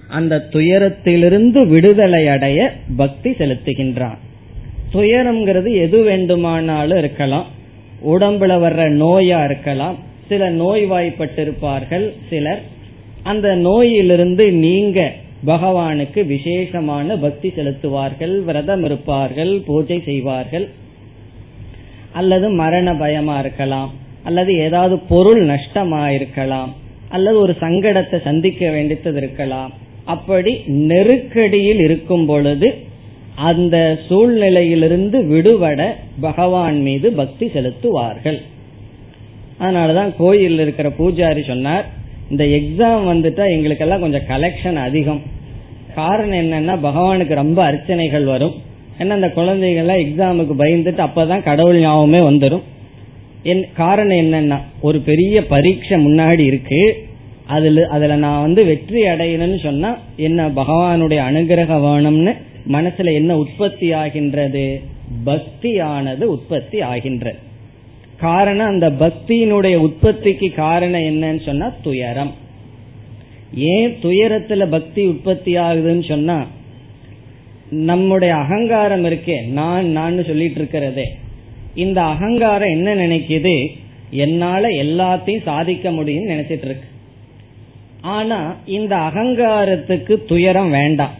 Speaker 1: அந்த துயரத்திலிருந்து விடுதலை அடைய பக்தி செலுத்துகின்றான். துயரம்ங்கிறது எது வேண்டுமானாலும் இருக்கலாம். உடம்புல வர்ற நோயா இருக்கலாம். சில நோய்வாய்ப்பட்டிருப்பார்கள் சிலர். அந்த நோயிலிருந்து நீங்க பகவானுக்கு விசேஷமான பக்தி செலுத்துவார்கள் விரதம் இருப்பார்கள் பூஜை செய்வார்கள். அல்லது மரண பயமா இருக்கலாம் அல்லது ஏதாவது பொருள் நஷ்டமா இருக்கலாம் அல்லது ஒரு சங்கடத்தை சந்திக்க வேண்டியது இருக்கலாம். அப்படி நெருக்கடியில் இருக்கும் பொழுது அந்த சூழ்நிலையிலிருந்து விடுபட பகவான் மீது பக்தி செலுத்துவார்கள். அதனாலதான் கோயில் இருக்கிற பூஜாரி சொன்னார் இந்த எக்ஸாம் வந்துட்டா எங்களுக்கெல்லாம் கொஞ்சம் கலெக்ஷன் அதிகம். காரணம் என்னன்னா பகவானுக்கு ரொம்ப அர்ச்சனைகள் வரும். ஏன்னா அந்த குழந்தைகள்லாம் எக்ஸாமுக்கு பயந்துட்டு அப்பதான் கடவுள் ஞாபகமே வந்துடும் என் காரணம் என்னன்னா ஒரு பெரிய பரீட்சை முன்னாடி இருக்கு. அதுல அதுல நான் வந்து வெற்றி அடையணும்னு சொன்னா என்ன பகவானுடைய அனுகிரகம் வேணும்னு மனசுல என்ன உற்பத்தி ஆகின்றது? பக்தியானது உற்பத்தி ஆகின்றது. காரணம் அந்த பக்தியினுடைய உற்பத்திக்கு காரணம் என்னன்னு சொன்னா துயரம். ஏன் துயரத்துல பக்தி உற்பத்தி ஆகுதுன்னு சொன்னா நம்முடைய அகங்காரம் இருக்கே நான் நான் சொல்லிட்டு இருக்கிறதே. இந்த அகங்காரம் என்ன நினைக்குது? என்னால எல்லாத்தையும் சாதிக்க முடியும்னு நினைச்சிட்டு இருக்கு. ஆனா இந்த அகங்காரத்துக்கு துயரம் வேண்டாம்.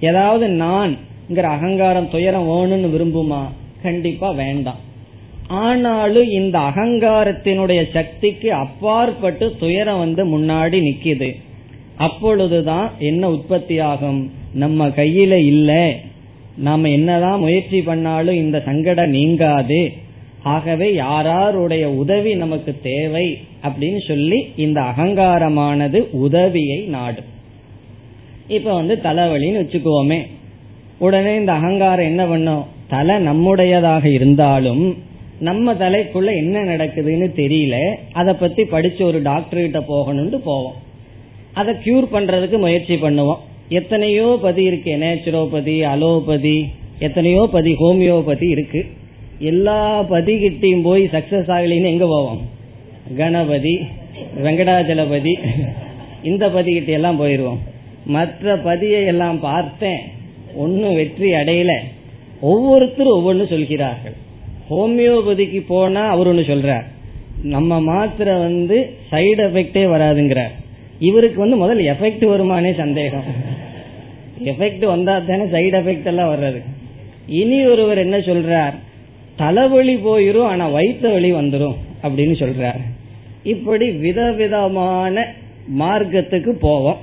Speaker 1: ஏதாவது நான் அகங்காரம் துயரம் வேணும்னு விரும்புமா? கண்டிப்பா வேண்டாம். ஆனாலும் இந்த அகங்காரத்தினுடைய சக்திக்கு அப்பாற்பட்டு துயரம் வந்து முன்னாடி நிக்குது. அப்பொழுதுதான் என்ன உற்பத்தி ஆகும் நம்ம கையில இல்ல. நாம என்னதான் முயற்சி பண்ணாலும் இந்த சங்கடம் நீங்காது. ஆகவே யாராருடைய உதவி நமக்கு தேவை அப்படின்னு சொல்லி இந்த அகங்காரமானது உதவியை நாடும் இப்ப வந்து தலைவலின்னு வச்சுக்குவோமே. உடனே இந்த அகங்காரம் என்ன பண்ணும்? தலை நம்முடையதாக இருந்தாலும் நம்ம தலைக்குள்ள என்ன நடக்குதுன்னு தெரியல. அதை பத்தி படிச்சு ஒரு டாக்டர் கிட்ட போகணும்னு போவோம். அதை கியூர் பண்றதுக்கு முயற்சி பண்ணுவோம். எத்தனையோ பதி இருக்கு. நேச்சுரோபதி அலோபதி எத்தனையோ பதி ஹோமியோபதி இருக்கு. எல்லா பதிகிட்டையும் போய் சக்சஸ் ஆகலின்னு எங்க போவோம்? கணபதி வெங்கடாஜலபதி இந்த பதிகிட்ட எல்லாம் போயிருவோம். மற்ற பதியை எல்லாம் பார்த்தேன். ஒன்னும் வெற்றி அடையல. ஒவ்வொருத்தரும் ஒவ்வொன்னு சொல்கிறார்கள். ஹோமியோபதிக்கு போனா அவர் ஒன்னு சொல்றார். நம்ம மாத்திரை வந்து சைடு எஃபெக்டே வராதுங்கிறார். இவருக்கு வந்து முதல் எஃபெக்ட் வருமானே சந்தேகம். எஃபெக்ட் வந்தா தானே சைடு எஃபெக்ட் எல்லாம் வர்றது. இனி ஒருவர் என்ன சொல்றார்? தலைவலி போயிரும் ஆனா வயிற்று வலி வந்துடும் அப்படின்னு சொல்றார். இப்படி விதவிதமான மார்க்கத்துக்கு போவோம்.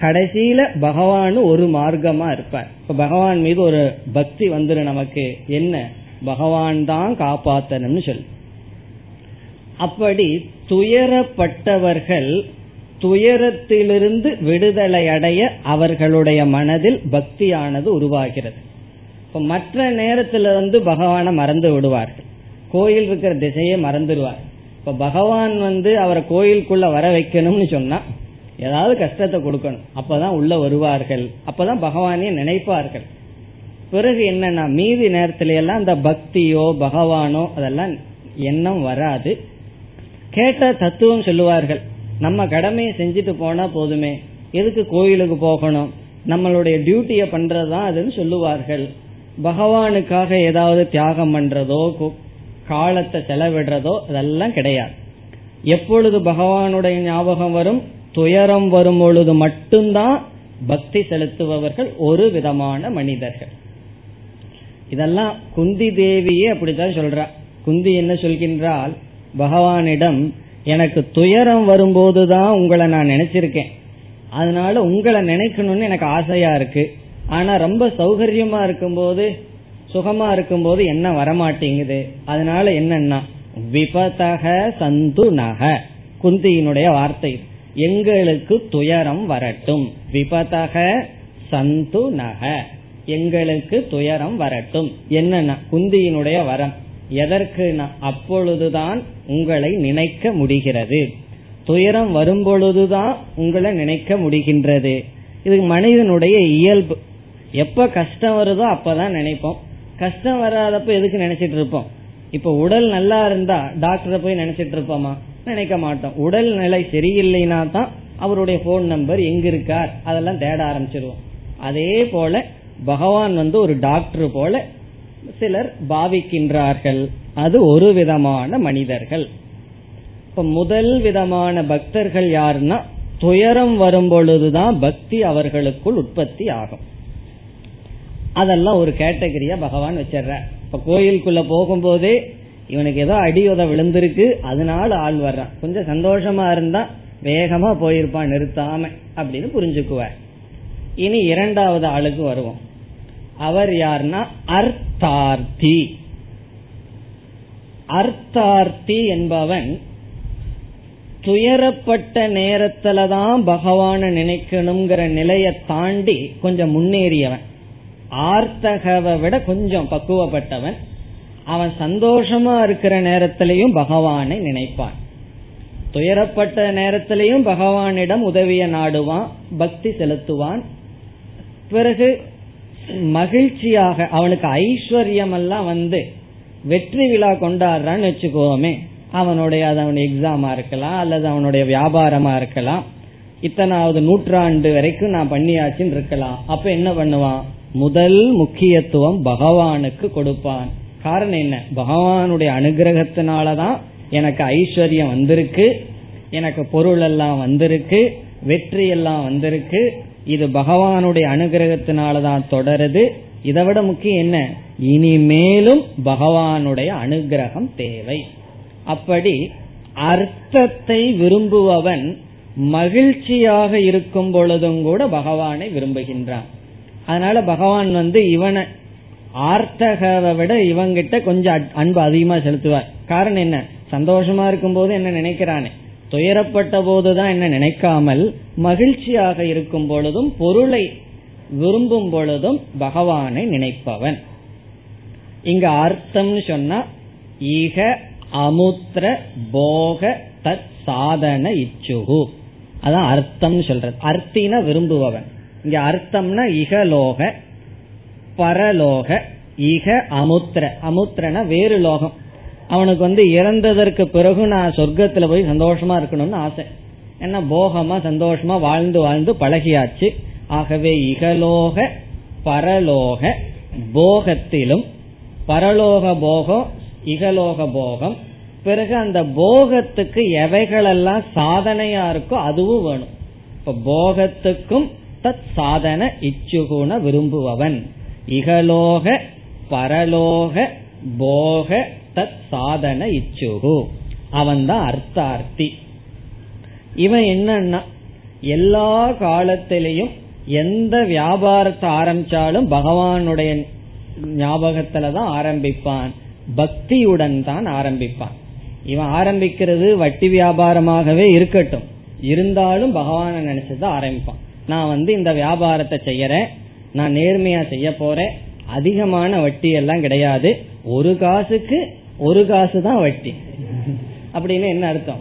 Speaker 1: கடைசியில பகவான் ஒரு மார்க்கமா இருப்பார். இப்ப பகவான் மீது ஒரு பக்தி வந்துடும் நமக்கு. என்ன? பகவான் தான் காப்பாத்தணும்னு சொல்லு. அப்படி துயரப்பட்டவர்கள் துயரத்திலிருந்து விடுதலை அடைய அவர்களுடைய மனதில் பக்தியானது உருவாகிறது. இப்போ மற்ற நேரத்துல வந்து பகவானை மறந்து விடுவார்கள். கோயில் இருக்கிற திசையே மறந்துடுவார். இப்ப பகவான் வந்து அவரை கோயிலுக்குள்ள வர வைக்கணும்னு சொன்னா ஏதாவது கஷ்டத்தை கொடுக்கணும். அப்பதான் உள்ள வருவார்கள். அப்பதான் பகவானே நினைப்பார்கள். பிறகு என்னன்னா மீதி நேரத்துல எல்லாம் இந்த பக்தியோ பகவானோ அதெல்லாம் எண்ணம் வராது. கேட்ட தத்துவம் சொல்லுவார்கள் நம்ம கடமையை செஞ்சுட்டு போனா போதுமே எதுக்கு கோயிலுக்கு போகணும் நம்மளுடைய டியூட்டிய பண்றதுதான் அதுன்னு சொல்லுவார்கள். பகவானுக்காக ஏதாவது தியாகம் பண்றதோ காலத்தை செலவிடுறதோ அதெல்லாம் கிடையாது. எப்பொழுது பகவானுடைய ஞாபகம் வரும் துயரம் வரும் பொழுது மட்டும்தான் பக்தி செலுத்துபவர்கள் ஒரு விதமான மனிதர்கள். இதெல்லாம் குந்தி தேவியே அப்படித்தான் சொல்றா. குந்தி என்ன சொல்கின்றால் பகவானிடம் எனக்கு துயரம் வரும்போதுதான் உங்களை நான் நினைச்சிருக்கேன். அதனால உங்களை நினைக்கணும்னு எனக்கு ஆசையா இருக்கு. ஆனா ரொம்ப சௌகரியமா இருக்கும்போது சுகமா இருக்கும்போது என்ன வரமாட்டேங்குது? அதனால என்னன்னா விபதக சந்து நக. குந்தியினுடைய வார்த்தை. எங்களுக்கு துயரம் வரட்டும். விபதக சந்து நக. எங்களுக்கு துயரம் வரட்டும். என்னன்னா குந்தியினுடைய வரம். எதற்கு அப்பொழுதுதான் உங்களை நினைக்க முடிகிறது. துயரம் வரும்பொழுதுதான் உங்களை நினைக்க முடிகின்றது. இது மனிதனுடைய இயல்பு. எப்ப கஷ்டம் வருதோ அப்பதான் நினைப்போம். கஷ்டம் வராதப்ப எதுக்கு நினைச்சிட்டு இருப்போம்? இப்ப உடல் நல்லா இருந்தா டாக்டரை போய் நினைச்சிட்டு இருப்போமா? நினைக்க மாட்டோம். உடல் நிலை சரியில்லைனா தான் அவருடைய போன் நம்பர் எங்க இருக்கார் அதெல்லாம் தேட ஆரம்பிச்சிருவோம். அதே போல பகவான் வந்து ஒரு டாக்டர் போல சிலர் பாவிக்கின்றார்கள். அது ஒரு விதமான மனிதர்கள். இப்ப முதல் விதமான பக்தர்கள் யாருன்னா துயரம் வரும் பொழுதுதான் பக்தி அவர்களுக்குள் உற்பத்தி ஆகும். அதெல்லாம் ஒரு கேட்டகரியா பகவான் வச்சிடுற இப்ப கோயிலுக்குள்ள போகும்போதே இவனுக்கு ஏதோ அடி உத விழுந்திருக்கு அதனால ஆள் வர்றான். கொஞ்சம் சந்தோஷமா இருந்தா வேகமா போயிருப்பான் நிறுத்தாம அப்படின்னு புரிஞ்சுக்குவார். இனி இரண்டாவது ஆளுக்கு வருவோம். அவர் யார்னா? அர்த்தார்த்தி. அர்த்தார்த்தி என்பவன் துயரப்பட்ட நேரத்துல தான் பகவான நினைக்கணுங்கிற நிலையை தாண்டி கொஞ்சம் முன்னேறியவன். ஆர்த்தகவை விட கொஞ்சம் பக்குவப்பட்டவன். அவன் சந்தோஷமா இருக்கிற நேரத்திலையும் பகவானை நினைப்பான். துயரப்பட்ட நேரத்திலையும் பகவானிடம் உதவிய நாடுவான் பக்தி செலுத்துவான். பிறகு மகிழ்ச்சியாக அவனுக்கு ஐஸ்வர்யம் எல்லாம் வந்து வெற்றி விழா கொண்டாடுறான்னு வச்சுக்கோமே. அவனுடைய அது அவனுடைய எக்ஸாமா இருக்கலாம் அல்லது அவனுடைய வியாபாரமா இருக்கலாம். இத்தனாவது நூற்றாண்டு வரைக்கும் நான் பண்ணியாச்சுன்னு இருக்கலாம். அப்ப என்ன பண்ணுவான்? முதல் முக்கியத்துவம் பகவானுக்கு கொடுப்பான். காரணம் என்ன? பகவானுடைய அனுகிரகத்தினாலதான் எனக்கு ஐஸ்வர்யம் வந்திருக்கு. எனக்கு பொருள் எல்லாம் வந்திருக்கு. வெற்றி எல்லாம் வந்திருக்கு. இது பகவானுடைய அனுகிரகத்தினாலதான் தொடருது. இதை விட முக்கியம் என்ன? இனிமேலும் பகவானுடைய அனுகிரகம் தேவை. அப்படி அர்த்தத்தை விரும்புபவன் மகிழ்ச்சியாக இருக்கும் பொழுதும் கூட பகவானை விரும்புகின்றான். அதனால பகவான் வந்து இவனை ஆர்த்தகவை விட இவங்கிட்ட கொஞ்சம் அன்பு அதிகமா செலுத்துவார். காரணம் என்ன? சந்தோஷமா இருக்கும் போது என்ன நினைக்கிறானே? துயரப்பட்ட போதுதான் என்ன நினைக்காமல் மகிழ்ச்சியாக இருக்கும் பொழுதும் பொருளை விரும்பும் பொழுதும் பகவானை நினைப்பவன். இங்க அர்த்தம்னு சொன்னா ஈக அமுத்திர போக தத் சாதன இச்சுகு. அதான் அர்த்தம்னு சொல்றது. அர்த்தின விரும்புபவன். இங்க அர்த்தம்னா இகலோக பரலோக இக அமுத்திர. அமுத்திரனா வேறு லோகம். அவனுக்கு வந்து இறந்ததற்கு பிறகு நான் சொர்க்கத்துல போய் சந்தோஷமா இருக்கணும்னு ஆசை. ஏன்னா போகமா சந்தோஷமா வாழ்ந்து வாழ்ந்து பழகியாச்சு. ஆகவே இகலோக பரலோக போகத்திலும் பரலோக போகம் இகலோக போகம். பிறகு அந்த போகத்துக்கு எவைகளெல்லாம் சாதனையா இருக்கோ அதுவும் வேணும். இப்ப போகத்துக்கும் தத் சாதன இச்சுகுண விரும்புபவன். இகலோக பரலோக போக தத் சாதன இச்சுகு. அவன் தான் அர்த்தார்த்தி. இவன் என்னன்னா எல்லா காலத்திலையும் எந்த வியாபாரத்தை ஆரம்பிச்சாலும் பகவானுடைய ஞாபகத்துலதான் ஆரம்பிப்பான். பக்தியுடன் தான் ஆரம்பிப்பான். இவன் ஆரம்பிக்கிறது வட்டி வியாபாரமாகவே இருக்கட்டும். இருந்தாலும் பகவான நினைச்சுதான் ஆரம்பிப்பான். நான் வந்து இந்த வியாபாரத்தை செய்யறேன். நான் நேர்மையா செய்ய போறேன். அதிகமான வட்டி எல்லாம் கிடையாது. ஒரு காசுக்கு ஒரு காசு தான் வட்டி. அப்படின்னு என்ன அர்த்தம்?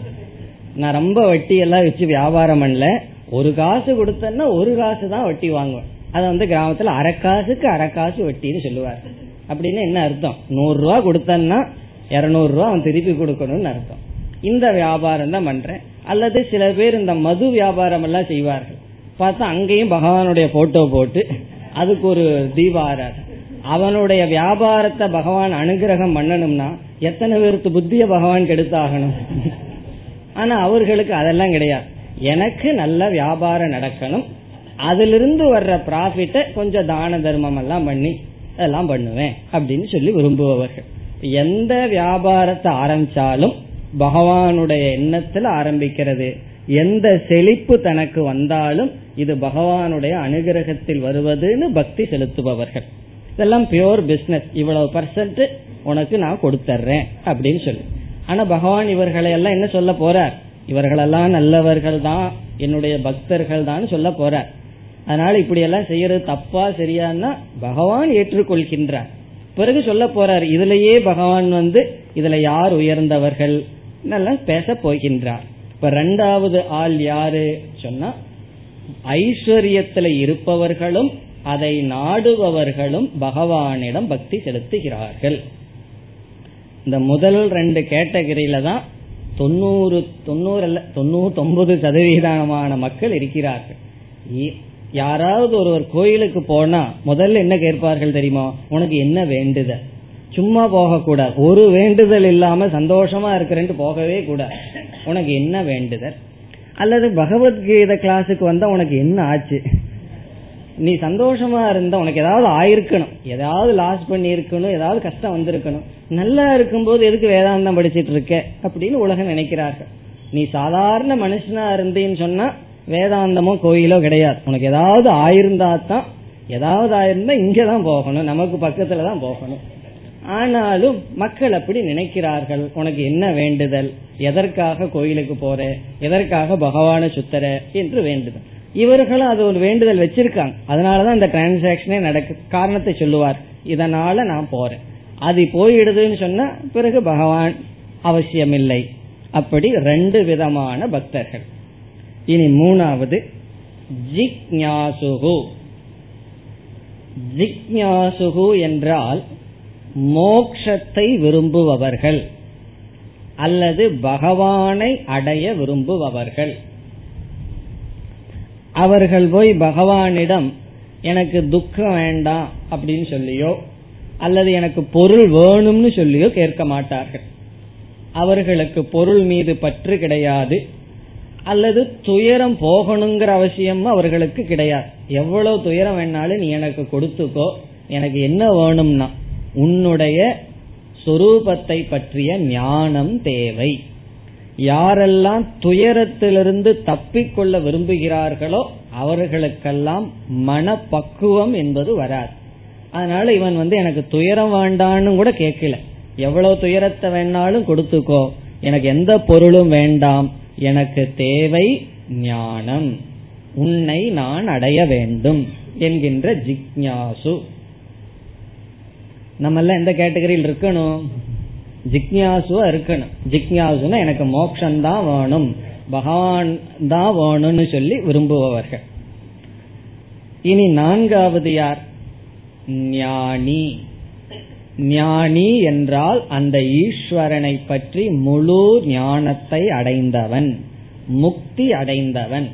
Speaker 1: நான் ரொம்ப வட்டி எல்லாம் வச்சு வியாபாரம் பண்ணல. ஒரு காசு கொடுத்தேன்னா ஒரு காசு தான் வட்டி வாங்குவேன். அதை வந்து கிராமத்துல அரைக்காசுக்கு காசுக்கு காசு வட்டின்னு சொல்லுவார். அப்படின்னு என்ன அர்த்தம்? நூறு ரூபா கொடுத்தேன்னா இருநூறு ரூபா அவன் திருப்பி கொடுக்கணும்னு அர்த்தம். இந்த வியாபாரம் தான் பண்றேன். அல்லது சில பேர் இந்த மது வியாபாரம் எல்லாம் செய்வார்கள். பார்த்தா அங்கேயும் பகவானுடைய போட்டோ போட்டு அதுக்கு ஒரு தீபாராதனை. அவனுடைய வியாபாரத்தை பகவான் அனுகிரகம் பண்ணணும்னா எத்தனை பேருக்கு புத்திய பகவான் கெடுத்தாகணும்? ஆனா அவர்களுக்கு அதெல்லாம் கிடையாது. எனக்கு நல்ல வியாபாரம் நடக்கணும். அதிலிருந்து வர்ற ப்ராஃபிட்ட கொஞ்சம் தான தர்மம் எல்லாம் பண்ணி அதெல்லாம் பண்ணுவேன் அப்படின்னு சொல்லி விரும்புபவர்கள். எந்த வியாபாரத்தை ஆரம்பிச்சாலும் பகவானுடைய எண்ணத்துல ஆரம்பிக்கிறது. எந்த செழிப்பு தனக்கு வந்தாலும் இது பகவானுடைய அனுகிரகத்தில் வருவதுன்னு பக்தி செலுத்துபவர்கள். இதெல்லாம் பியோர் பிசினஸ் இவ்வளவு பர்சன்ட் உனக்கு நான் கொடுத்துட்றேன் அப்படின்னு சொல்லி. ஆனா பகவான் இவர்களை எல்லாம் என்ன சொல்ல போறார்? இவர்களெல்லாம் நல்லவர்கள் தான் என்னுடைய பக்தர்கள் தான் சொல்ல போறார். அதனால இப்படி எல்லாம் செய்யறது தப்பா சரியான்னா பகவான் ஏற்றுக்கொள்கின்றார். பிறகு சொல்ல போறார் இதுலயே பகவான் வந்து இதுல யார் உயர்ந்தவர்கள்? நல்லா பேச போகின்றார். இப்ப ரெண்டாவது ஆள் யாரு? சொன்னா ஐஸ்வர்யத்துல இருப்பவர்களும் அதை நாடுபவர்களும் பகவானிடம் பக்தி செலுத்துகிறார்கள். இந்த முதல் ரெண்டு கேட்டகரியில தான் தொண்ணூறு தொண்ணூறு அல்ல தொண்ணூத்தி ஒன்பது சதவீதமான மக்கள் இருக்கிறார்கள். யாராவது ஒருவர் கோயிலுக்கு போனா முதல்ல என்ன கேட்பார்கள் தெரியுமா? உனக்கு என்ன வேண்டுதல்? சும்மா போக கூடாது ஒரு வேண்டுதல் இல்லாம சந்தோஷமா இருக்கிறேன்ட்டு போகவே கூடாது. உனக்கு என்ன வேண்டுதல்? அல்லது பகவத்கீதை கிளாஸுக்கு வந்தா உனக்கு என்ன ஆச்சு? நீ சந்தோஷமா இருந்தா உனக்கு ஏதாவது ஆயிருக்கணும். ஏதாவது லாஸ் பண்ணி இருக்கணும் ஏதாவது கஷ்டம் வந்திருக்கணும். நல்லா இருக்கும்போது எதுக்கு வேதாந்தம் படிச்சிட்டு இருக்க? அப்படின்னு உலகம் நினைக்கிறார்கள். நீ சாதாரண மனுஷனா இருந்தேன்னு சொன்னா வேதாந்தமோ கோயிலோ கிடையாது. உனக்கு ஏதாவது ஆயிருந்தா தான் ஏதாவது ஆயிருந்தா இங்கதான் போகணும் நமக்கு பக்கத்துல தான் போகணும். ஆனாலும் மக்கள் அப்படி நினைக்கிறார்கள். உனக்கு என்ன வேண்டுதல்? எதற்காக கோயிலுக்கு போற? எதற்காக பகவான சுத்தர என்று வேண்டுதல். இவர்களும் அது ஒரு வேண்டுதல் வச்சிருக்காங்க. அதனாலதான் இந்த டிரான்சாக்சனே நடக்கு காரணத்தை சொல்லுவார். இதனால நான் போறேன். அது போயிடுதுன்னு சொன்னா பிறகு பகவான் அவசியமில்லை. அப்படி ரெண்டு விதமான பக்தர்கள். இனி மூணாவது ஜிக்ஞாசுகு. ஜிக்ஞாசுகு என்றால் மோக்ஷத்தை விரும்புபவர்கள் அல்லது பகவானை அடைய விரும்புபவர்கள். அவர்கள் போய் பகவானிடம் எனக்கு துக்கம் வேண்டாம் அப்படின்னு சொல்லியோ அல்லது எனக்கு பொருள் வேணும்னு சொல்லியோ கேட்க மாட்டார்கள். அவர்களுக்கு பொருள் மீது பற்று கிடையாது. அல்லது துயரம் போகணுங்கிற அவசியம் அவர்களுக்கு கிடையாது. எவ்வளவு துயரம் வேணாலும் நீ எனக்கு கொடுத்துக்கோ எனக்கு என்ன வேணும்னா உன்னுடைய சொரூபத்தை பற்றிய ஞானம் தேவை. யாரெல்லாம் துயரத்திலிருந்து தப்பிக்கொள்ள விரும்புகிறார்களோ அவர்களுக்கெல்லாம் மனப்பக்குவம் என்பது வராது. அதனால இவன் வந்து எனக்கு துயரம் வேண்டான்னு கூட கேட்கல. எவ்வளவு துயரத்தை வேணாலும் கொடுத்துக்கோ. எனக்கு எந்த பொருளும் வேண்டாம். எனக்கு தேவை ஞானம். உன்னை நான் அடைய வேண்டும் என்கின்ற ஜிக்ஞாசு. நம்ம எல்லாம் எந்த கேட்டகரியில் இருக்கணும்? ஜிக்ஞாசுவா இருக்கணும். ஜிக்ஞாசுனா எனக்கு மோக்ஷம் தான் வேணும். பகவான் தான் வேணும்னு சொல்லி விரும்புபவர்கள். இனி நான்காவது யார்? ஞானி. ஞானி என்றால் அந்த ஈஸ்வரனை பற்றி முழு ஞானத்தை அடைந்தவன். முக்தி அடைந்தவன்.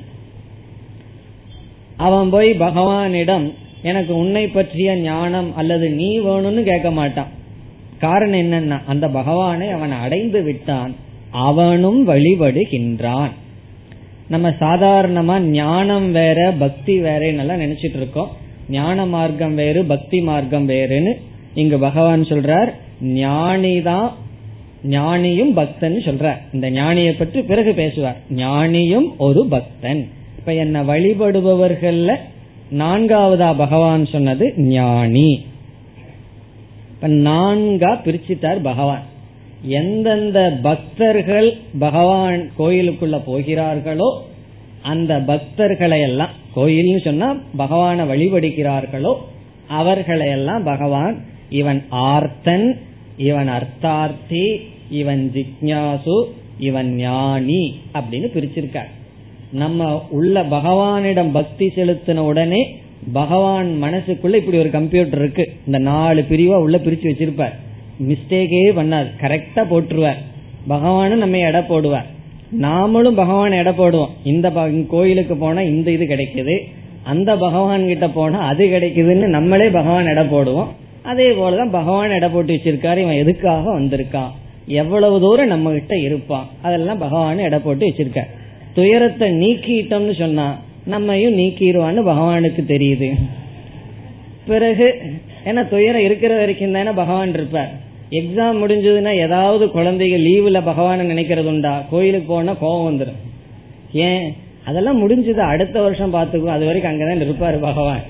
Speaker 1: அவன் போய் பகவானிடம் எனக்கு உன்னை பற்றிய ஞானம் அல்லது நீ வேணும்னு கேட்க மாட்டான். காரணம் என்னன்னா அந்த பகவானை அவன் அடைந்து விட்டான். அவனும் வழிபடுகின்றான். நம்ம சாதாரணமா ஞானம் வேற பக்தி வேற நினைச்சிட்டு இருக்கோம். ஞான மார்க்கம் வேறு பக்தி மார்க்கம் வேறுன்னு இங்கு பகவான் சொல்றார். ஞானிதான் ஞானியும் பக்தன் சொல்ற இந்த ஞானியை பற்றி பிறகு பேசுவார். ஞானியும் ஒரு பக்தன். இப்ப என்ன வழிபடுபவர்கள்ல நான்காவதா பகவான் சொன்னது ஞானி. இப்ப நான்கா பிரிச்சுட்டார் பகவான். எந்தெந்த பக்தர்கள் பகவான் கோயிலுக்குள்ள போகிறார்களோ அந்த பக்தர்களை எல்லாம் கோயில்னு சொன்னா பகவான வழிபடுகிறார்களோ அவர்களையெல்லாம் பகவான் இவன் ஆர்த்தன் இவன் அர்த்தார்த்தி இவன் ஜிக்ஞாசு இவன் ஞானி அப்படின்னு பிரிச்சிருக்கார். நம்ம உள்ள பகவானிடம் பக்தி செலுத்தின உடனே பகவான் மனசுக்குள்ள இப்படி ஒரு கம்ப்யூட்டர் இருக்கு. இந்த நாலு பிரிவா உள்ள பிரிச்சு வச்சிருப்பார். மிஸ்டேக்கே பண்ணாது கரெக்டா போட்டுருவார். பகவானும் நம்ம எடை போடுவார். நாமளும் பகவான் எடை போடுவோம். இந்த கோயிலுக்கு போனா இந்த இது கிடைக்குது. அந்த பகவான் கிட்ட போனா அது கிடைக்குதுன்னு நம்மளே பகவான் எடை போடுவோம். அதே போலதான் பகவான் எடை போட்டு வச்சிருக்காரு. இவன் எதுக்காக வந்திருக்கான்? எவ்வளவு தூரம் நம்ம கிட்ட இருப்பான்? அதெல்லாம் பகவான் எடை போட்டு வச்சிருக்க துயரத்தை நீக்கிட்டோம்னு சொன்னா நம்மையும் நீக்கிடுவான்னு பகவானுக்கு தெரியுது. பிறகு ஏன்னா துயரம் இருக்கிற வரைக்கும் தானே பகவான் இருப்பார். எக்ஸாம் முடிஞ்சதுன்னா ஏதாவது குழந்தைங்க லீவுல பகவான நினைக்கிறது உண்டா? கோயிலுக்கு போனா கோபம் வந்துடும் ஏன்? அதெல்லாம் முடிஞ்சது. அடுத்த வருஷம் பாத்துக்குவோம் அது வரைக்கும் அங்கதான் இருப்பாரு பகவான்.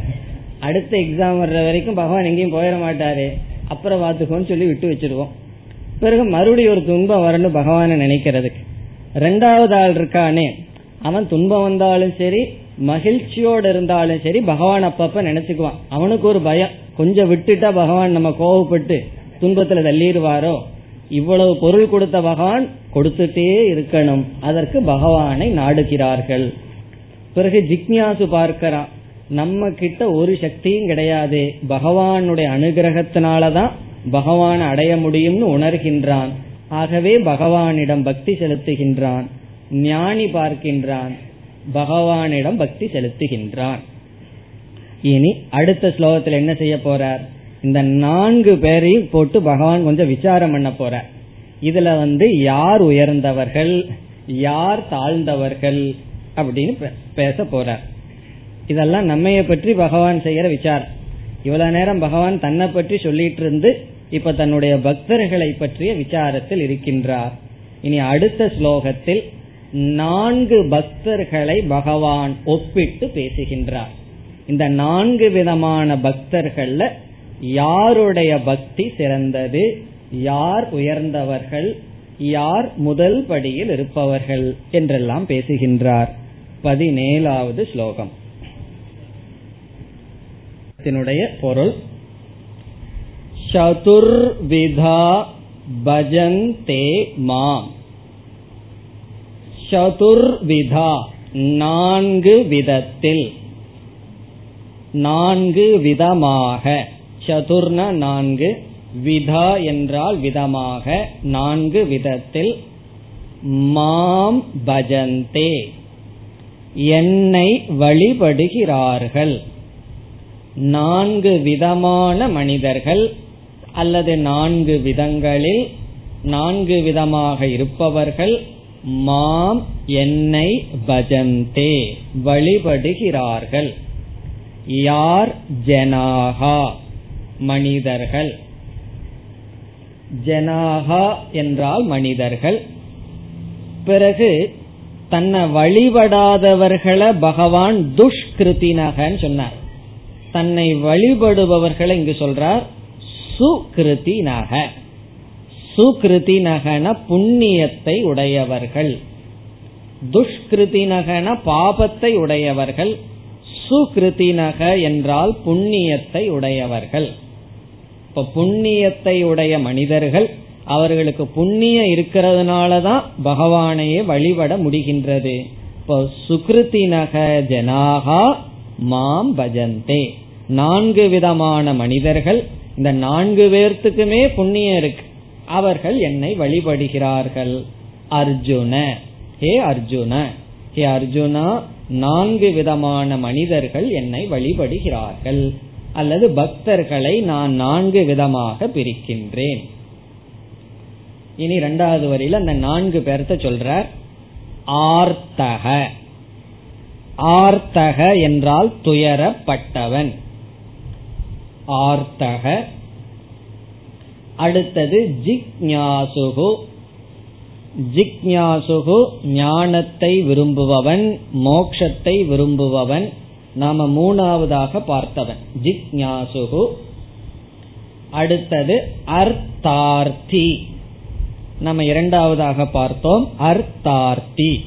Speaker 1: அடுத்த எக்ஸாம் வர்ற வரைக்கும் பகவான் எங்கேயும் போயிட மாட்டாரு. அப்புறம் பாத்துக்கோன்னு சொல்லி விட்டு வச்சிருவோம். பிறகு மறுபடியும் ஒரு துன்பம் வரணும் பகவான நினைக்கிறதுக்கு. ரெண்டாவது ஆள் இருக்கானே அவன் துன்பம் வந்தாலும் சரி மகிழ்ச்சியோடு இருந்தாலும் சரி பகவான் அப்பப்ப நினைச்சுக்குவான். அவனுக்கு ஒரு பயம். கொஞ்சம் விட்டுட்டா பகவான் நம்ம கோவப்பட்டு துன்பத்துல தள்ளிடுவாரோ? இவ்வளவு பொருள் கொடுத்த பகவான் கொடுத்துட்டே இருக்கணும். அதற்கு பகவானை நாடுகிறார்கள். பிறகு ஜிக்ஞாசு பார்க்கிறான். நம்ம கிட்ட ஒரு சக்தியும் கிடையாது. பகவானுடைய அனுகிரகத்தினாலதான் பகவான் அடைய முடியும்னு உணர்கின்றான். ஆகவே பகவானிடம் பக்தி செலுத்துகின்றான். ஞானி பார்க்கின்றான். பகவானிடம் பக்தி செலுத்துகின்றான். இனி அடுத்த ஸ்லோகத்தில் என்ன செய்ய போறார்? இந்த நான்கு பேரையும் போட்டு பகவான் கொஞ்சம் விசாரம் பண்ண போற இதுல வந்து யார் உயர்ந்தவர்கள் யார் தாழ்ந்தவர்கள் அப்படின்னு பேச போறார். இதெல்லாம் நம்மைய பற்றி பகவான் செய்யற விசாரம். இவ்வளவு நேரம் பகவான் தன்னை பற்றி சொல்லிட்டு இருந்து இப்ப தன்னுடைய பக்தர்களை பற்றிய விசாரத்தில் இருக்கின்றார். இனி அடுத்த ஸ்லோகத்தில் நான்கு பக்தர்களை பகவான் ஒப்பிட்டு பேசுகின்றார். இந்த நான்கு விதமான பக்தர்கள்ல யாருடைய பக்தி சிறந்தது? யார் உயர்ந்தவர்கள்? யார் முதல் படியில் இருப்பவர்கள்? என்றெல்லாம் பேசுகின்றார். பதினேழாவது ஸ்லோகம். பொருள் சதுர்விதா பஜந்தே மாம். சதுர்விதா. நான்கு விதத்தில். நான்கு விதமாக. சதுர்ன நான்கு விதா என்றால் விதமாக. நான்கு விதத்தில் மாம் பஜந்தே. என்னை வழிபடுகிறார்கள். நான்கு விதமான மனிதர்கள் அல்லது நான்கு விதங்களில் நான்கு விதமாக இருப்பவர்கள் மாம் என்னை பஜந்தே வழிபடுகிறார்கள். யார் ஜனாகா? மனிதர்கள். ஜனாகா என்றால் மனிதர்கள். பிறகு தன்னை வழிபடாதவர்களை பகவான் துஷ்கிருத்தினகன்னு சொன்னார். தன்னை வழிபடுபவர்களை இங்கு சொல்றார் சுகிருத்தினக. சுகிருதி நகன புண்ணியத்தை உடையவர்கள். துஷ்கிருதி நகன பாபத்தை உடையவர்கள். சுகிருதி நக என்றால் புண்ணியத்தை உடையவர்கள். இப்ப புண்ணியத்தை உடைய மனிதர்கள் அவர்களுக்கு புண்ணியம் இருக்கிறதுனாலதான் பகவானையே வழிபட முடிகின்றது. இப்போ சுகிருதி நக ஜனாகா மாம் பஜந்தே. நான்கு விதமான மனிதர்கள் இந்த நான்கு பேர்த்துக்குமே புண்ணியம் இருக்கு. அவர்கள் என்னை வழிபடுகிறார்கள். அர்ஜுன. ஹே அர்ஜுன. ஹே அர்ஜுனா நான்கு விதமான மனிதர்கள் என்னை வழிபடுகிறார்கள். அல்லது பக்தர்களை நான் நான்கு விதமாக பிரிக்கின்றேன். இனி இரண்டாவது வரியில அந்த நான்கு பேர்த்த சொல்றார். ஆர்த்தக. ஆர்த்தக என்றால் துயரப்பட்டவன். ஆர்த்தக அடுத்தது ஜிக்ஞாசுகு. ஜிக்ஞாசுகு ஞானத்தை விரும்புபவன் மோக்ஷத்தை விரும்புபவன். நாம மூணாவதாக பார்த்தவன். ஜிக்ஞாசுகு. அடுத்தது அர்த்தார்த்தி. நம்ம இரண்டாவதாக பார்த்தோம் அர்த்தார்த்தி.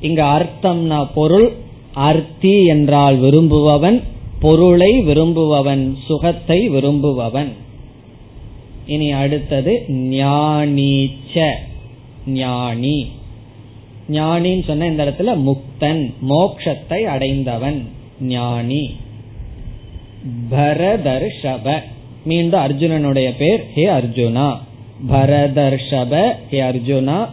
Speaker 1: இங்க அர்த்தம்னா பொருள் அர்த்தி என்றால் விரும்புபவன் பொருளை விரும்புபவன் சுகத்தை விரும்புபவன். இனி அடுத்தது ஞானீச்ச. ஞானி. ஞானின்னு சொன்ன இந்த இடத்துல முக்தன் மோக்ஷத்தை அடைந்தவன். ஞானி. பரதர்ஷப. மீண்டும் அர்ஜுனனுடைய பேர் ஹே அர்ஜுனா. பரதர்ஷப ஹே அர்ஜுனா.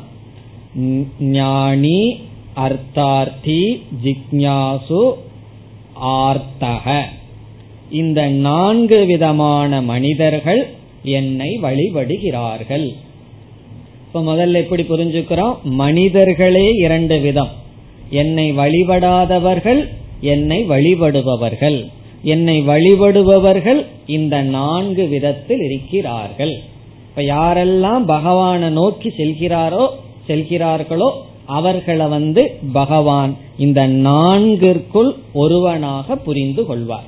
Speaker 1: ஞானி அர்த்தார்த்தி ஜிக்ஞாசு ஆர்த்தக. இந்த நான்கு விதமான மனிதர்கள் என்னை வழிபடுகிறார்கள். இப்ப முதல்ல எப்படி புரிஞ்சுக்கிறோம்? மனிதர்களே இரண்டு விதம். என்னை வழிபடாதவர்கள் என்னை வழிபடுபவர்கள். என்னை வழிபடுபவர்கள் இந்த நான்கு விதத்தில் இருக்கிறார்கள். இப்ப யாரெல்லாம் பகவானை நோக்கி செல்கிறாரோ செல்கிறார்களோ அவர்களை வந்து பகவான் இந்த நான்கிற்குள் ஒருவனாக புரிந்து கொள்வார்.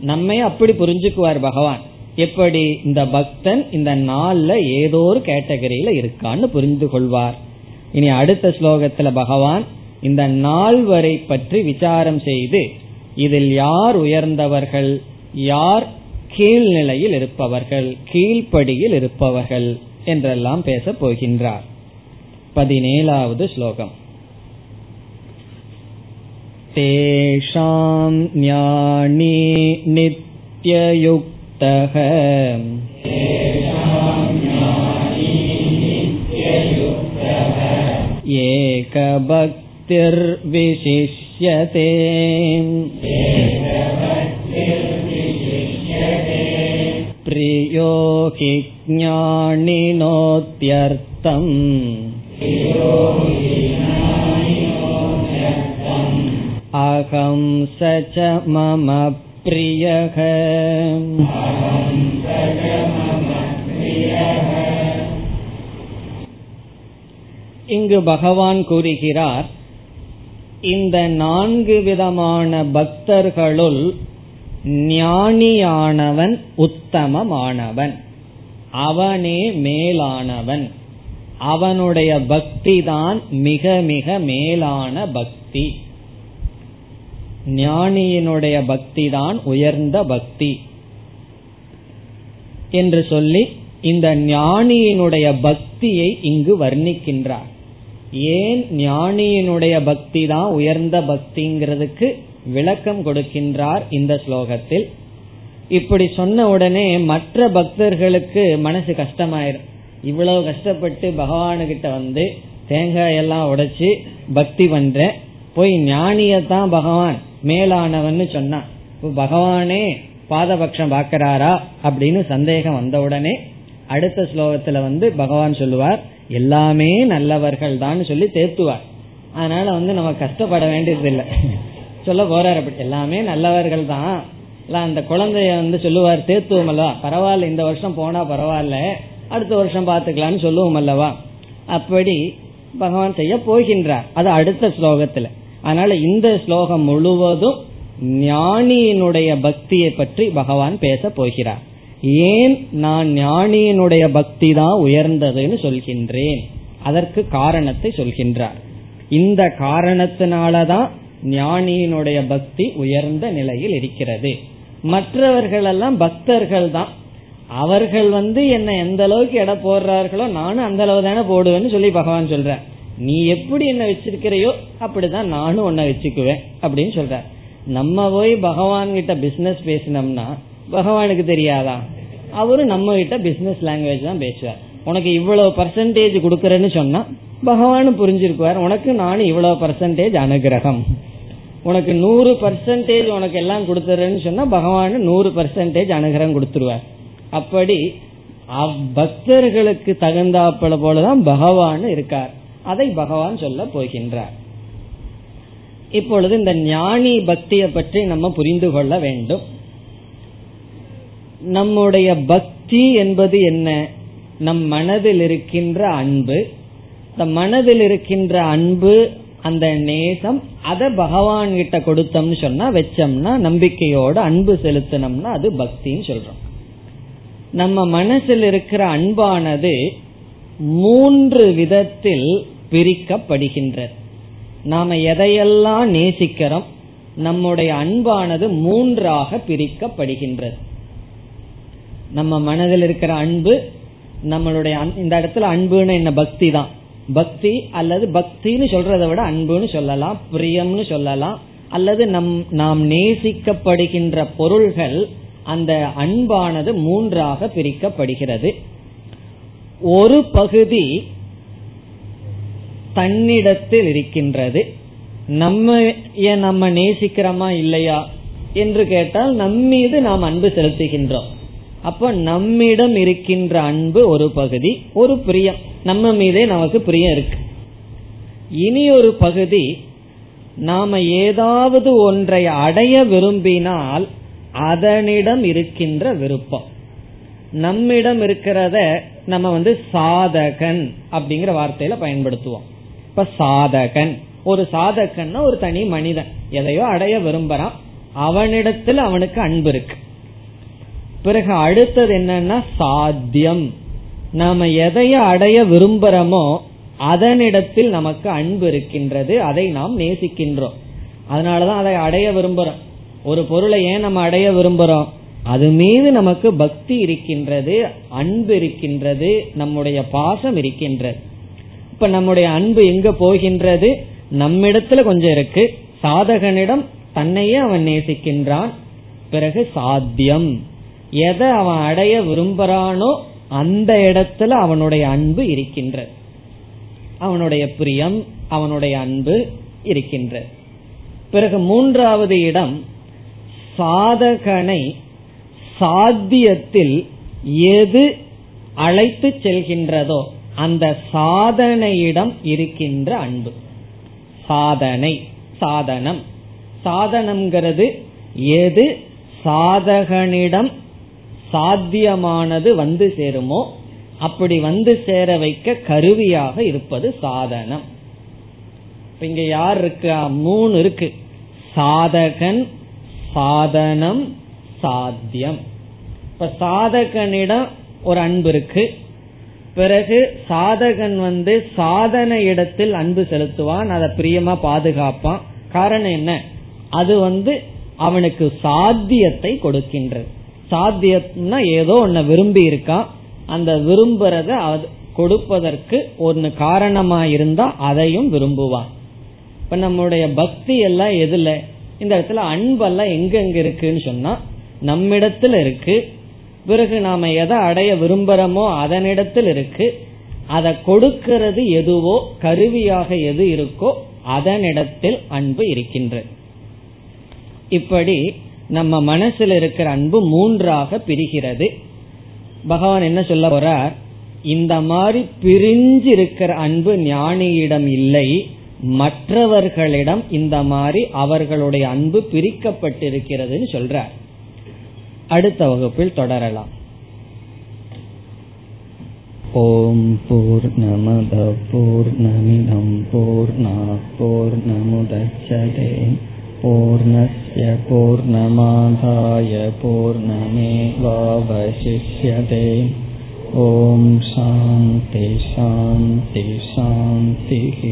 Speaker 1: நம்மை அப்படி புரிஞ்சுக்குவார் பகவான். எப்படி இந்த பக்தன் இந்த நாள்ல ஏதோ ஒரு கேட்டகரியில இருக்கான்னு புரிந்து கொள்வார் இனி அடுத்த ஸ்லோகத்துல பகவான் இந்த நால்வரை பற்றி விசாரம் செய்து இதில் யார் உயர்ந்தவர்கள் யார் கீழ்நிலையில் இருப்பவர்கள் கீழ்ப்படியில் இருப்பவர்கள் என்றெல்லாம் பேசப் போகின்றார் பதினேழாவது ஸ்லோகம் तेषां ज्ञानी नित्ययुक्तः एकभक्तिर्विशिष्यते प्रियो हि ज्ञानिनोत्यर्थम् अहं स च मम प्रियः இங்கு பகவான் கூறுகிறார் இந்த நான்கு விதமான பக்தர்களுள் ஞானியானவன் உத்தமமானவன் அவனே மேலானவன் அவனுடைய பக்தி தான் மிக மிக மேலான பக்தி ஞானியினுடைய பக்தி தான் உயர்ந்த பக்தி. என்று சொல்லி இந்த ஞானியினுடைய பக்தியை இங்கு வர்ணிக்கின்றார். ஏன் ஞானியினுடைய பக்தி தான் உயர்ந்த பக்திங்கிறதுக்கு விளக்கம் கொடுக்கின்றார் இந்த ஸ்லோகத்தில்? இப்படி சொன்ன உடனே மற்ற பக்தர்களுக்கு மனசு கஷ்டமாயிரும். இவ்வளவு கஷ்டப்பட்டு பகவானுகிட்ட வந்து தேங்காய் எல்லாம் உடைச்சு பக்தி பண்ற போய் ஞானியத்தான் பகவான் மேலானவன் சொன்னான் பகவானே பாதபக்ஷம் பாக்கிறாரா அப்படின்னு சந்தேகம் வந்தவுடனே அடுத்த ஸ்லோகத்துல வந்து பகவான் சொல்லுவார் எல்லாமே நல்லவர்கள் தான் சொல்லி தேத்துவார். அதனால வந்து நம்ம கஷ்டப்பட வேண்டியது இல்லை சொல்ல போறார் அப்படி எல்லாமே நல்லவர்கள் தான் அந்த குழந்தைய வந்து சொல்லுவார் தேத்துவோம் அல்லவா? பரவாயில்ல இந்த வருஷம் போனா பரவாயில்ல அடுத்த வருஷம் பாத்துக்கலாம்னு சொல்லுவோம் அல்லவா? அப்படி பகவான் செய்ய போகின்றார். அது அடுத்த ஸ்லோகத்துல. அதனால இந்த ஸ்லோகம் முழுவதும் ஞானியினுடைய பக்தியை பற்றி பகவான் பேச போகிறார். ஏன் நான் ஞானியினுடைய பக்தி தான் உயர்ந்ததுன்னு சொல்கின்றேன்? அதற்கு காரணத்தை சொல்கின்றார். இந்த காரணத்தினாலதான் ஞானியினுடைய பக்தி உயர்ந்த நிலையில் இருக்கிறது. மற்றவர்கள் எல்லாம் பக்தர்கள் தான். அவர்கள் வந்து என்ன எந்த அளவுக்கு எடை போடுறார்களோ நானும் அந்த அளவு தானே போடுவேன்னு சொல்லி பகவான் சொல்றேன் நீ எப்படி என்ன வச்சிருக்கிறையோ அப்படிதான் நானும் உன்னை வச்சுக்குவேன் அப்படின்னு சொல்ற நம்ம போய் பகவான் கிட்ட பிசினஸ் பேசினோம்னா பகவானுக்கு தெரியாதா? அவரும் நம்ம கிட்ட பிசினஸ் லாங்குவேஜ் தான் பேசுவார். உனக்கு இவ்வளவு பர்சன்டேஜ் கொடுக்கறேன்னு சொன்னா பகவானும் புரிஞ்சிருக்குவார். உனக்கு நானும் இவ்வளவு பர்சன்டேஜ் அனுகிரகம். உனக்கு நூறு பர்சன்டேஜ் உனக்கு எல்லாம் கொடுத்துறேன்னு சொன்னா பகவான் நூறு பர்சன்டேஜ் அனுகிரகம் கொடுத்துருவார். அப்படி பக்தர்களுக்கு தகுந்தாப்பல போலதான் பகவான் இருக்கார். அதை பகவான் சொல்ல போகின்றார். இப்பொழுது இந்த ஞானி பக்தியை பற்றி நம்ம புரிந்து கொள்ள வேண்டும். நம்முடைய பக்தி என்பது என்ன? நம் மனதில் இருக்கின்ற அன்பு. இந்த மனதில் இருக்கின்ற அன்பு அந்த நேசம் அதை பகவான் கிட்ட கொடுத்தோம்னு சொன்னா வச்சோம்னா நம்பிக்கையோட அன்பு செலுத்தினோம்னா அது பக்தின்னு சொல்றோம். நம்ம மனசில் இருக்கிற அன்பானது மூன்று விதத்தில் பிரிக்கப்படுகின்றது. நாம எதையெல்லாம் நேசிக்கிறோம் நம்முடைய அன்பானது மூன்றாக பிரிக்கப்படுகின்றது. நம்ம மனதில் இருக்கிற அன்பு நம்மளுடைய இந்த இடத்துல அன்புன்னு என்ன பக்தி தான். பக்தி அல்லது பக்தின்னு சொல்றதை விட அன்புன்னு சொல்லலாம் பிரியம்னு சொல்லலாம் அல்லது நம் நாம் நேசிக்கப்படுகின்ற பொருள்கள் அந்த அன்பானது மூன்றாக பிரிக்கப்படுகிறது. ஒரு பகுதி தன்னிடத்தில் இருக்கின்றது. நம்ம நம்ம நேசிக்கிறோமா இல்லையா என்று கேட்டால் நம்மீது நாம் அன்பு செலுத்துகின்றோம். அப்ப நம்மிடம் இருக்கின்ற அன்பு ஒரு பகுதி ஒரு பிரியம். நம்ம மீதே நமக்கு பிரியம் இருக்கு. இனி ஒரு பகுதி நாம ஏதாவது ஒன்றை அடைய விரும்பினால் அதனிடம் இருக்கின்ற விருப்பம். நம்மிடம் இருக்கிறத நம்ம வந்து சாதகன் அப்படிங்கிற வார்த்தையில பயன்படுத்துவோம். இப்ப சாதகன். ஒரு சாதகன்னா ஒரு தனி மனிதன். எதையோ அடைய விரும்புறான். அவனிடத்துல அவனுக்கு அன்பு இருக்கு. பிறகு அடுத்தது என்னன்னா சாத்தியம். நாம எதைய அடைய விரும்புறோமோ அதனிடத்தில் நமக்கு அன்பு இருக்கின்றது. அதை நாம் நேசிக்கின்றோம். அதனாலதான் அதை அடைய விரும்புறோம். ஒரு பொருளை ஏன் நம்ம அடைய விரும்புறோம்? அது மீது நமக்கு பக்தி இருக்கின்றது அன்பு இருக்கின்றது நம்முடைய பாசம் இருக்கின்றது. இப்ப நம்முடைய அன்பு எங்க போகின்றது? நம்மிடத்துல கொஞ்சம் இருக்கு. சாதகனிடம் தன்னையே அவன் நேசிக்கின்றான். பிறகு சாத்தியம். எதை அவன் அடைய விரும்புறானோ அந்த இடத்துல அவனுடைய அன்பு இருக்கின்றது. அவனுடைய பிரியம் அவனுடைய அன்பு இருக்கின்றது. பிறகு மூன்றாவது இடம் சாதகனை சாத்தியத்தில் எது அழைத்து செல்கின்றதோ அந்த சாதனையிடம் இருக்கின்ற அன்பு. சாதனை சாதனம். சாதனம்ங்கிறது எது சாதகனிடம் சாத்தியமானது வந்து சேருமோ அப்படி வந்து சேர வைக்க கருவியாக இருப்பது சாதனம். இங்க யார் இருக்கா? மூணு இருக்கு. சாதகன் சாதனம் சாத்தியம். இப்ப சாதகனிடம் ஒரு அன்பு இருக்கு. பிறகு சாதகன் வந்து சாதன இடத்தில் அன்பு செலுத்துவான் அதை பிரியமா பாதுகாப்பான். காரணம் என்ன? அது வந்து அவனுக்கு சாத்தியத்தை கொடுக்கின்றது சாத்தியம்னா ஏதோ ஒன்ன விரும்பி இருக்கான். அந்த விரும்புறத கொடுப்பதற்கு ஒன்னு காரணமா இருந்தா அதையும் விரும்புவான். இப்ப நம்முடைய பக்தி எல்லாம் எதுல? இந்த இடத்துல அன்பெல்லாம் எங்க எங்க இருக்குன்னு சொன்னா நம்மிடத்துல இருக்கு. பிறகு நாம எதை அடைய விரும்புறோமோ அதனிடத்தில் இருக்கு. அதை கொடுக்கிறது எதுவோ கருவியாக எது இருக்கோ அதனிடத்தில் அன்பு இருக்கின்றது இப்படி நம்ம மனசில் இருக்கிற அன்பு மூன்றாக பிரிகிறது. பகவான் என்ன சொல்ல போறார்? இந்த மாதிரி பிரிஞ்சு இருக்கிற அன்பு ஞானியிடம் இல்லை. மற்றவர்களிடம் இந்த மாதிரி அவர்களுடைய அன்பு பிரிக்கப்பட்டிருக்கிறதுன்னு சொல்றார். அடுத்த வகுப்பில் தொடரலாம் ஓம் போர் நமத போர் நமிதம் போர் போர் நமுதச்சதே पूर्णस्य पूर्णमादाय पूर्णमेवावशिष्यते ॐ शान्ति शान्ति शान्तिः